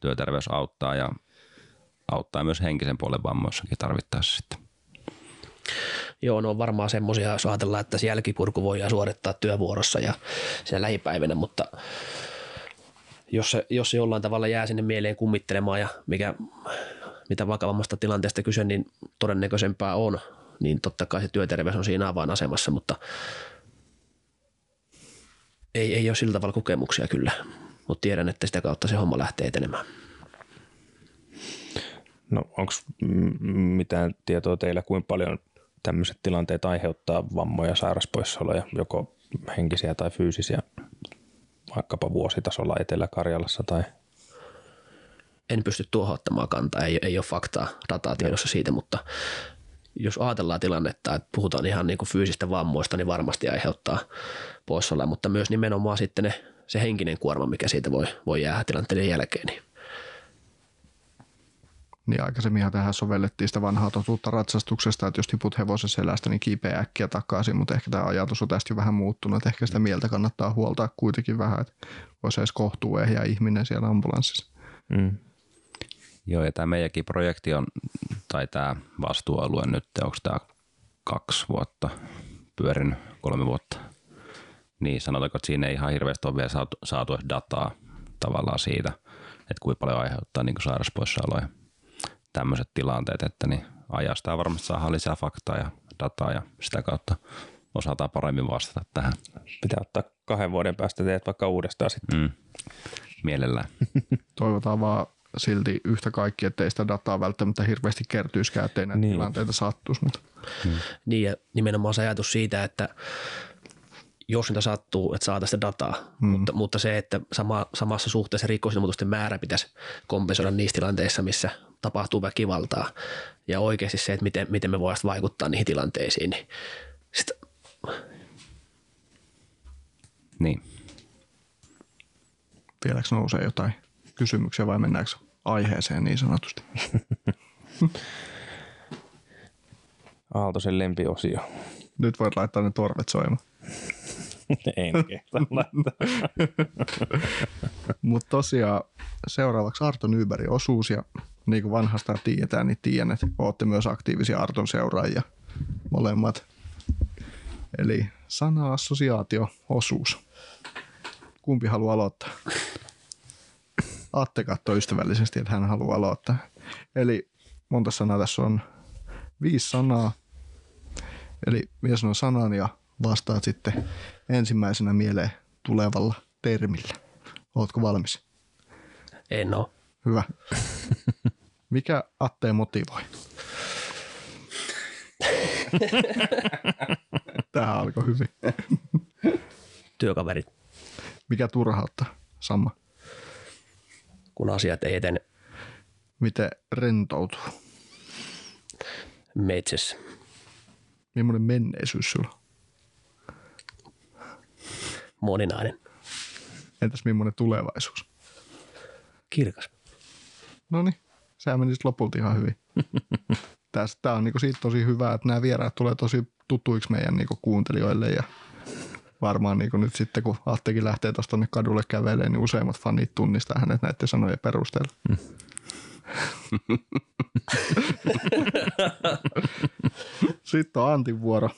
työterveys auttaa ja auttaa myös henkisen puolen vammoissakin tarvittaessa sitten. Joo, no on varmaan semmoisia, jos ajatellaan, että se jälkipurku voidaan suorittaa työvuorossa ja siellä lähipäivinä, mutta jos se, jos se jollain tavalla jää sinne mieleen kummittelemaan ja mikä, mitä vakavammasta tilanteesta kyse, niin todennäköisempää on, niin totta kai se työterveys on siinä avainasemassa, mutta ei, ei ole sillä tavalla kokemuksia kyllä, mutta tiedän, että sitä kautta se homma lähtee etenemään. No onko mitään tietoa teillä, kuinka paljon tämmöiset tilanteet aiheuttaa vammoja, sairaspoissaoloja, joko henkisiä tai fyysisiä, vaikkapa vuositasolla Etelä-Karjalassa tai? En pysty tuohon ottamaan kantaa, ei, ei ole faktaa, dataa tiedossa siitä, mutta jos ajatellaan tilannetta, että puhutaan ihan niin kuin fyysistä vammoista, niin varmasti aiheuttaa poissaoloja, mutta myös nimenomaan sitten ne, se henkinen kuorma, mikä siitä voi, voi jäädä tilanteiden jälkeen, niin niin aikaisemminhan tähän sovellettiin sitä vanhaa totuutta ratsastuksesta, että jos tiput hevosen selästä, niin kiipeä äkkiä takaisin, mutta ehkä tämä ajatus on tästä jo vähän muuttunut, että ehkä sitä mieltä kannattaa huoltaa kuitenkin vähän, että voisi edes kohtuu ehjää ihminen siellä ambulanssissa. Mm. Joo, ja tämä meidänkin projekti on, tai tämä vastuualue nyt, onko tämä kaksi vuotta pyörinyt, kolme vuotta, niin sanotaanko, että siinä ei ihan hirveästi ole vielä saatu, saatu dataa tavallaan siitä, että kuinka paljon aiheuttaa niin sairauspoissaoloja tämmöiset tilanteet, että niin ajastaa varmasti saadaan lisää faktaa ja dataa ja sitä kautta osataan paremmin vastata tähän. Pitää ottaa kahden vuoden päästä teet vaikka uudestaan sitten. Mm. Mielellään. Toivotaan vaan silti yhtä kaikki, ettei sitä dataa välttämättä hirveästi kertyiskään, ettei näitä niin. tilanteita sattuisi. Mutta. Hmm. Niin ja nimenomaan se ajatus siitä, että jos niitä sattuu, että saada sitä dataa, mm. mutta, mutta se, että sama, samassa suhteessa rikosilmoitusten määrä pitäisi kompensoida niissä tilanteissa, missä tapahtuu väkivaltaa ja oikeasti se, että miten, miten me voisimme vaikuttaa niihin tilanteisiin, niin sitä... Niin. Vieläkö nousee jotain kysymyksiä vai mennäänkö aiheeseen niin sanotusti? Aaltosen lempiosio. Nyt voit laittaa ne torvet soimaan. en kehtaa Mutta tosiaan seuraavaksi Arto Nybergin osuus ja niin kuin vanhasta tiedetään, niin tiedän, että olette myös aktiivisia Arton seuraajia molemmat. Eli sana, assosiaatio, osuus. Kumpi haluaa aloittaa? Atte katsoo ystävällisesti, että hän haluaa aloittaa. Eli monta sanaa tässä on? Viisi sanaa. Eli mies sanon sanan ja vastaat sitten ensimmäisenä mieleen tulevalla termillä. Oletko valmis? En ole. Hyvä. Mikä Atte motivoi? Tämä alkoi hyvin. Työkaverit. Mikä turhauttaa? Samma. kun asiat ei etene Miten rentoutuu? meitsessä. Millainen menneisyys sulla? on? Moninainen. Entäs millainen tulevaisuus? Kirkas. No niin, sehän meni lopulta ihan hyvin. Tästä on niinku siitä tosi hyvä, että nämä vieraat tulee tosi tutuiksi meidän niinku kuuntelijoille ja varmaan niinku nyt sitten kun Attekin lähtee tuosta kadulle kävelemään, niin useimmat fanit tunnistaa hänet näiden sanojen perusteella. sitten on Antin vuoro.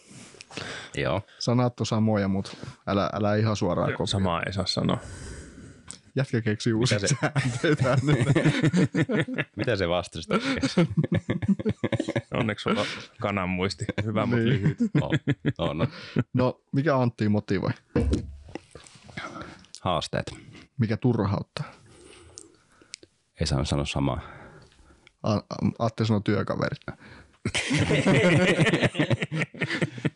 Joo. Sanat on samoja, mutta älä, älä ihan suoraan kopioida. Samaa ei saa sanoa. Jätkä keksi uusia se-. Mitä se vastasi? Onneksi sulla on kanan muisti. Hyvä, mutta Niin. lyhyt. on, on, on. No, mikä Antti motivoi? Haasteet. Mikä turhauttaa? Ei saanut sanoa samaa. A- Atte sanoi työkaveri.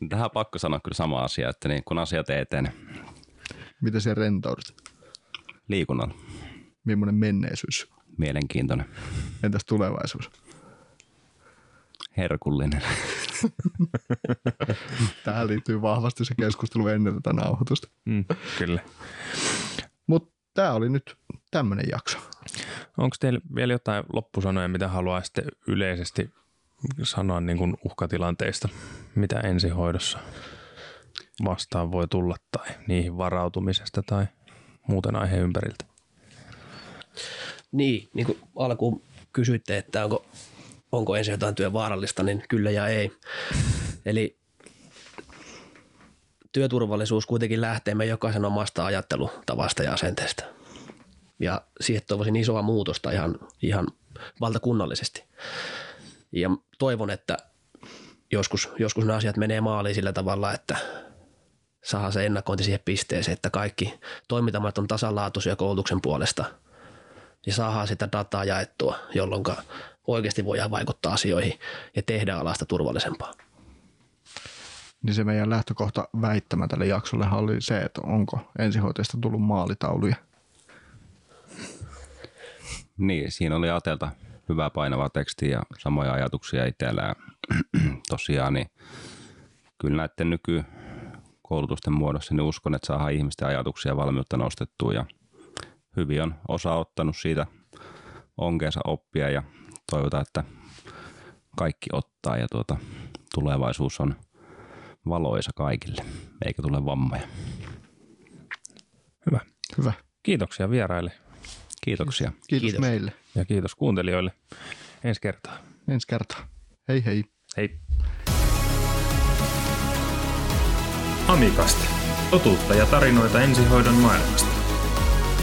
Tähän on pakko sanoa kyllä sama asia, että niin, kun asiat ei etene Miten se rentoudut? Liikunnalla, Millainen menneisyys? mielenkiintoinen, Entäs tulevaisuus? herkullinen. Tähän liittyy vahvasti se keskustelu ennen tätä nauhoitusta. Mm, kyllä. Mutta tämä oli nyt tämmöinen jakso. Onko teillä vielä jotain loppusanoja, mitä haluaisitte yleisesti sanoa niin kuin uhkatilanteista, mitä ensihoidossa vastaan voi tulla tai niihin varautumisesta tai muuten aiheen ympäriltä? Niin, niin kuin alkuun kysyitte, että onko, onko ensin jotain työ vaarallista, niin kyllä ja ei. Eli työturvallisuus kuitenkin lähtee me jokaisen omasta ajattelutavasta ja asenteesta. Ja siihen toivoisin isoa muutosta ihan, ihan valtakunnallisesti. Ja toivon, että joskus, joskus ne asiat menee maaliin sillä tavalla, että saadaan se ennakointi siihen pisteeseen, että kaikki toimintamat on tasalaatuisia koulutuksen puolesta – ja saadaan sitä dataa jaettua, jolloin oikeasti voidaan vaikuttaa asioihin ja tehdä alasta turvallisempaa. Niin se meidän lähtökohta väittämä tälle jaksolle oli se, että onko ensihoitajista tullut maalitauluja. Niin, siinä oli Atelta hyvää painavaa tekstiä ja samoja ajatuksia itsellä. Ja tosiaan, niin kyllä näiden nykykoulutusten muodossa niin uskon, että saadaan ihmisten ajatuksia ja valmiutta nostettua ja hyvin on osa ottanut siitä onkeensa oppia ja toivotaan, että kaikki ottaa ja tuota, tulevaisuus on valoisa kaikille, eikä tule vammoja. Hyvä. Hyvä. Kiitoksia vieraille Kiitoksia. Kiitos, Kiitos. Kiitos. meille. ja kiitos kuuntelijoille. Ensi kertaa. Ensi kertaa. Hei hei. Hei. Amikast. Totuutta ja tarinoita ensihoidon maailmasta.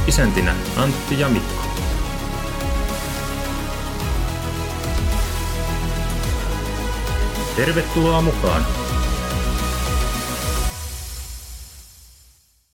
Isäntinä Antti ja Mikko. Tervetuloa mukaan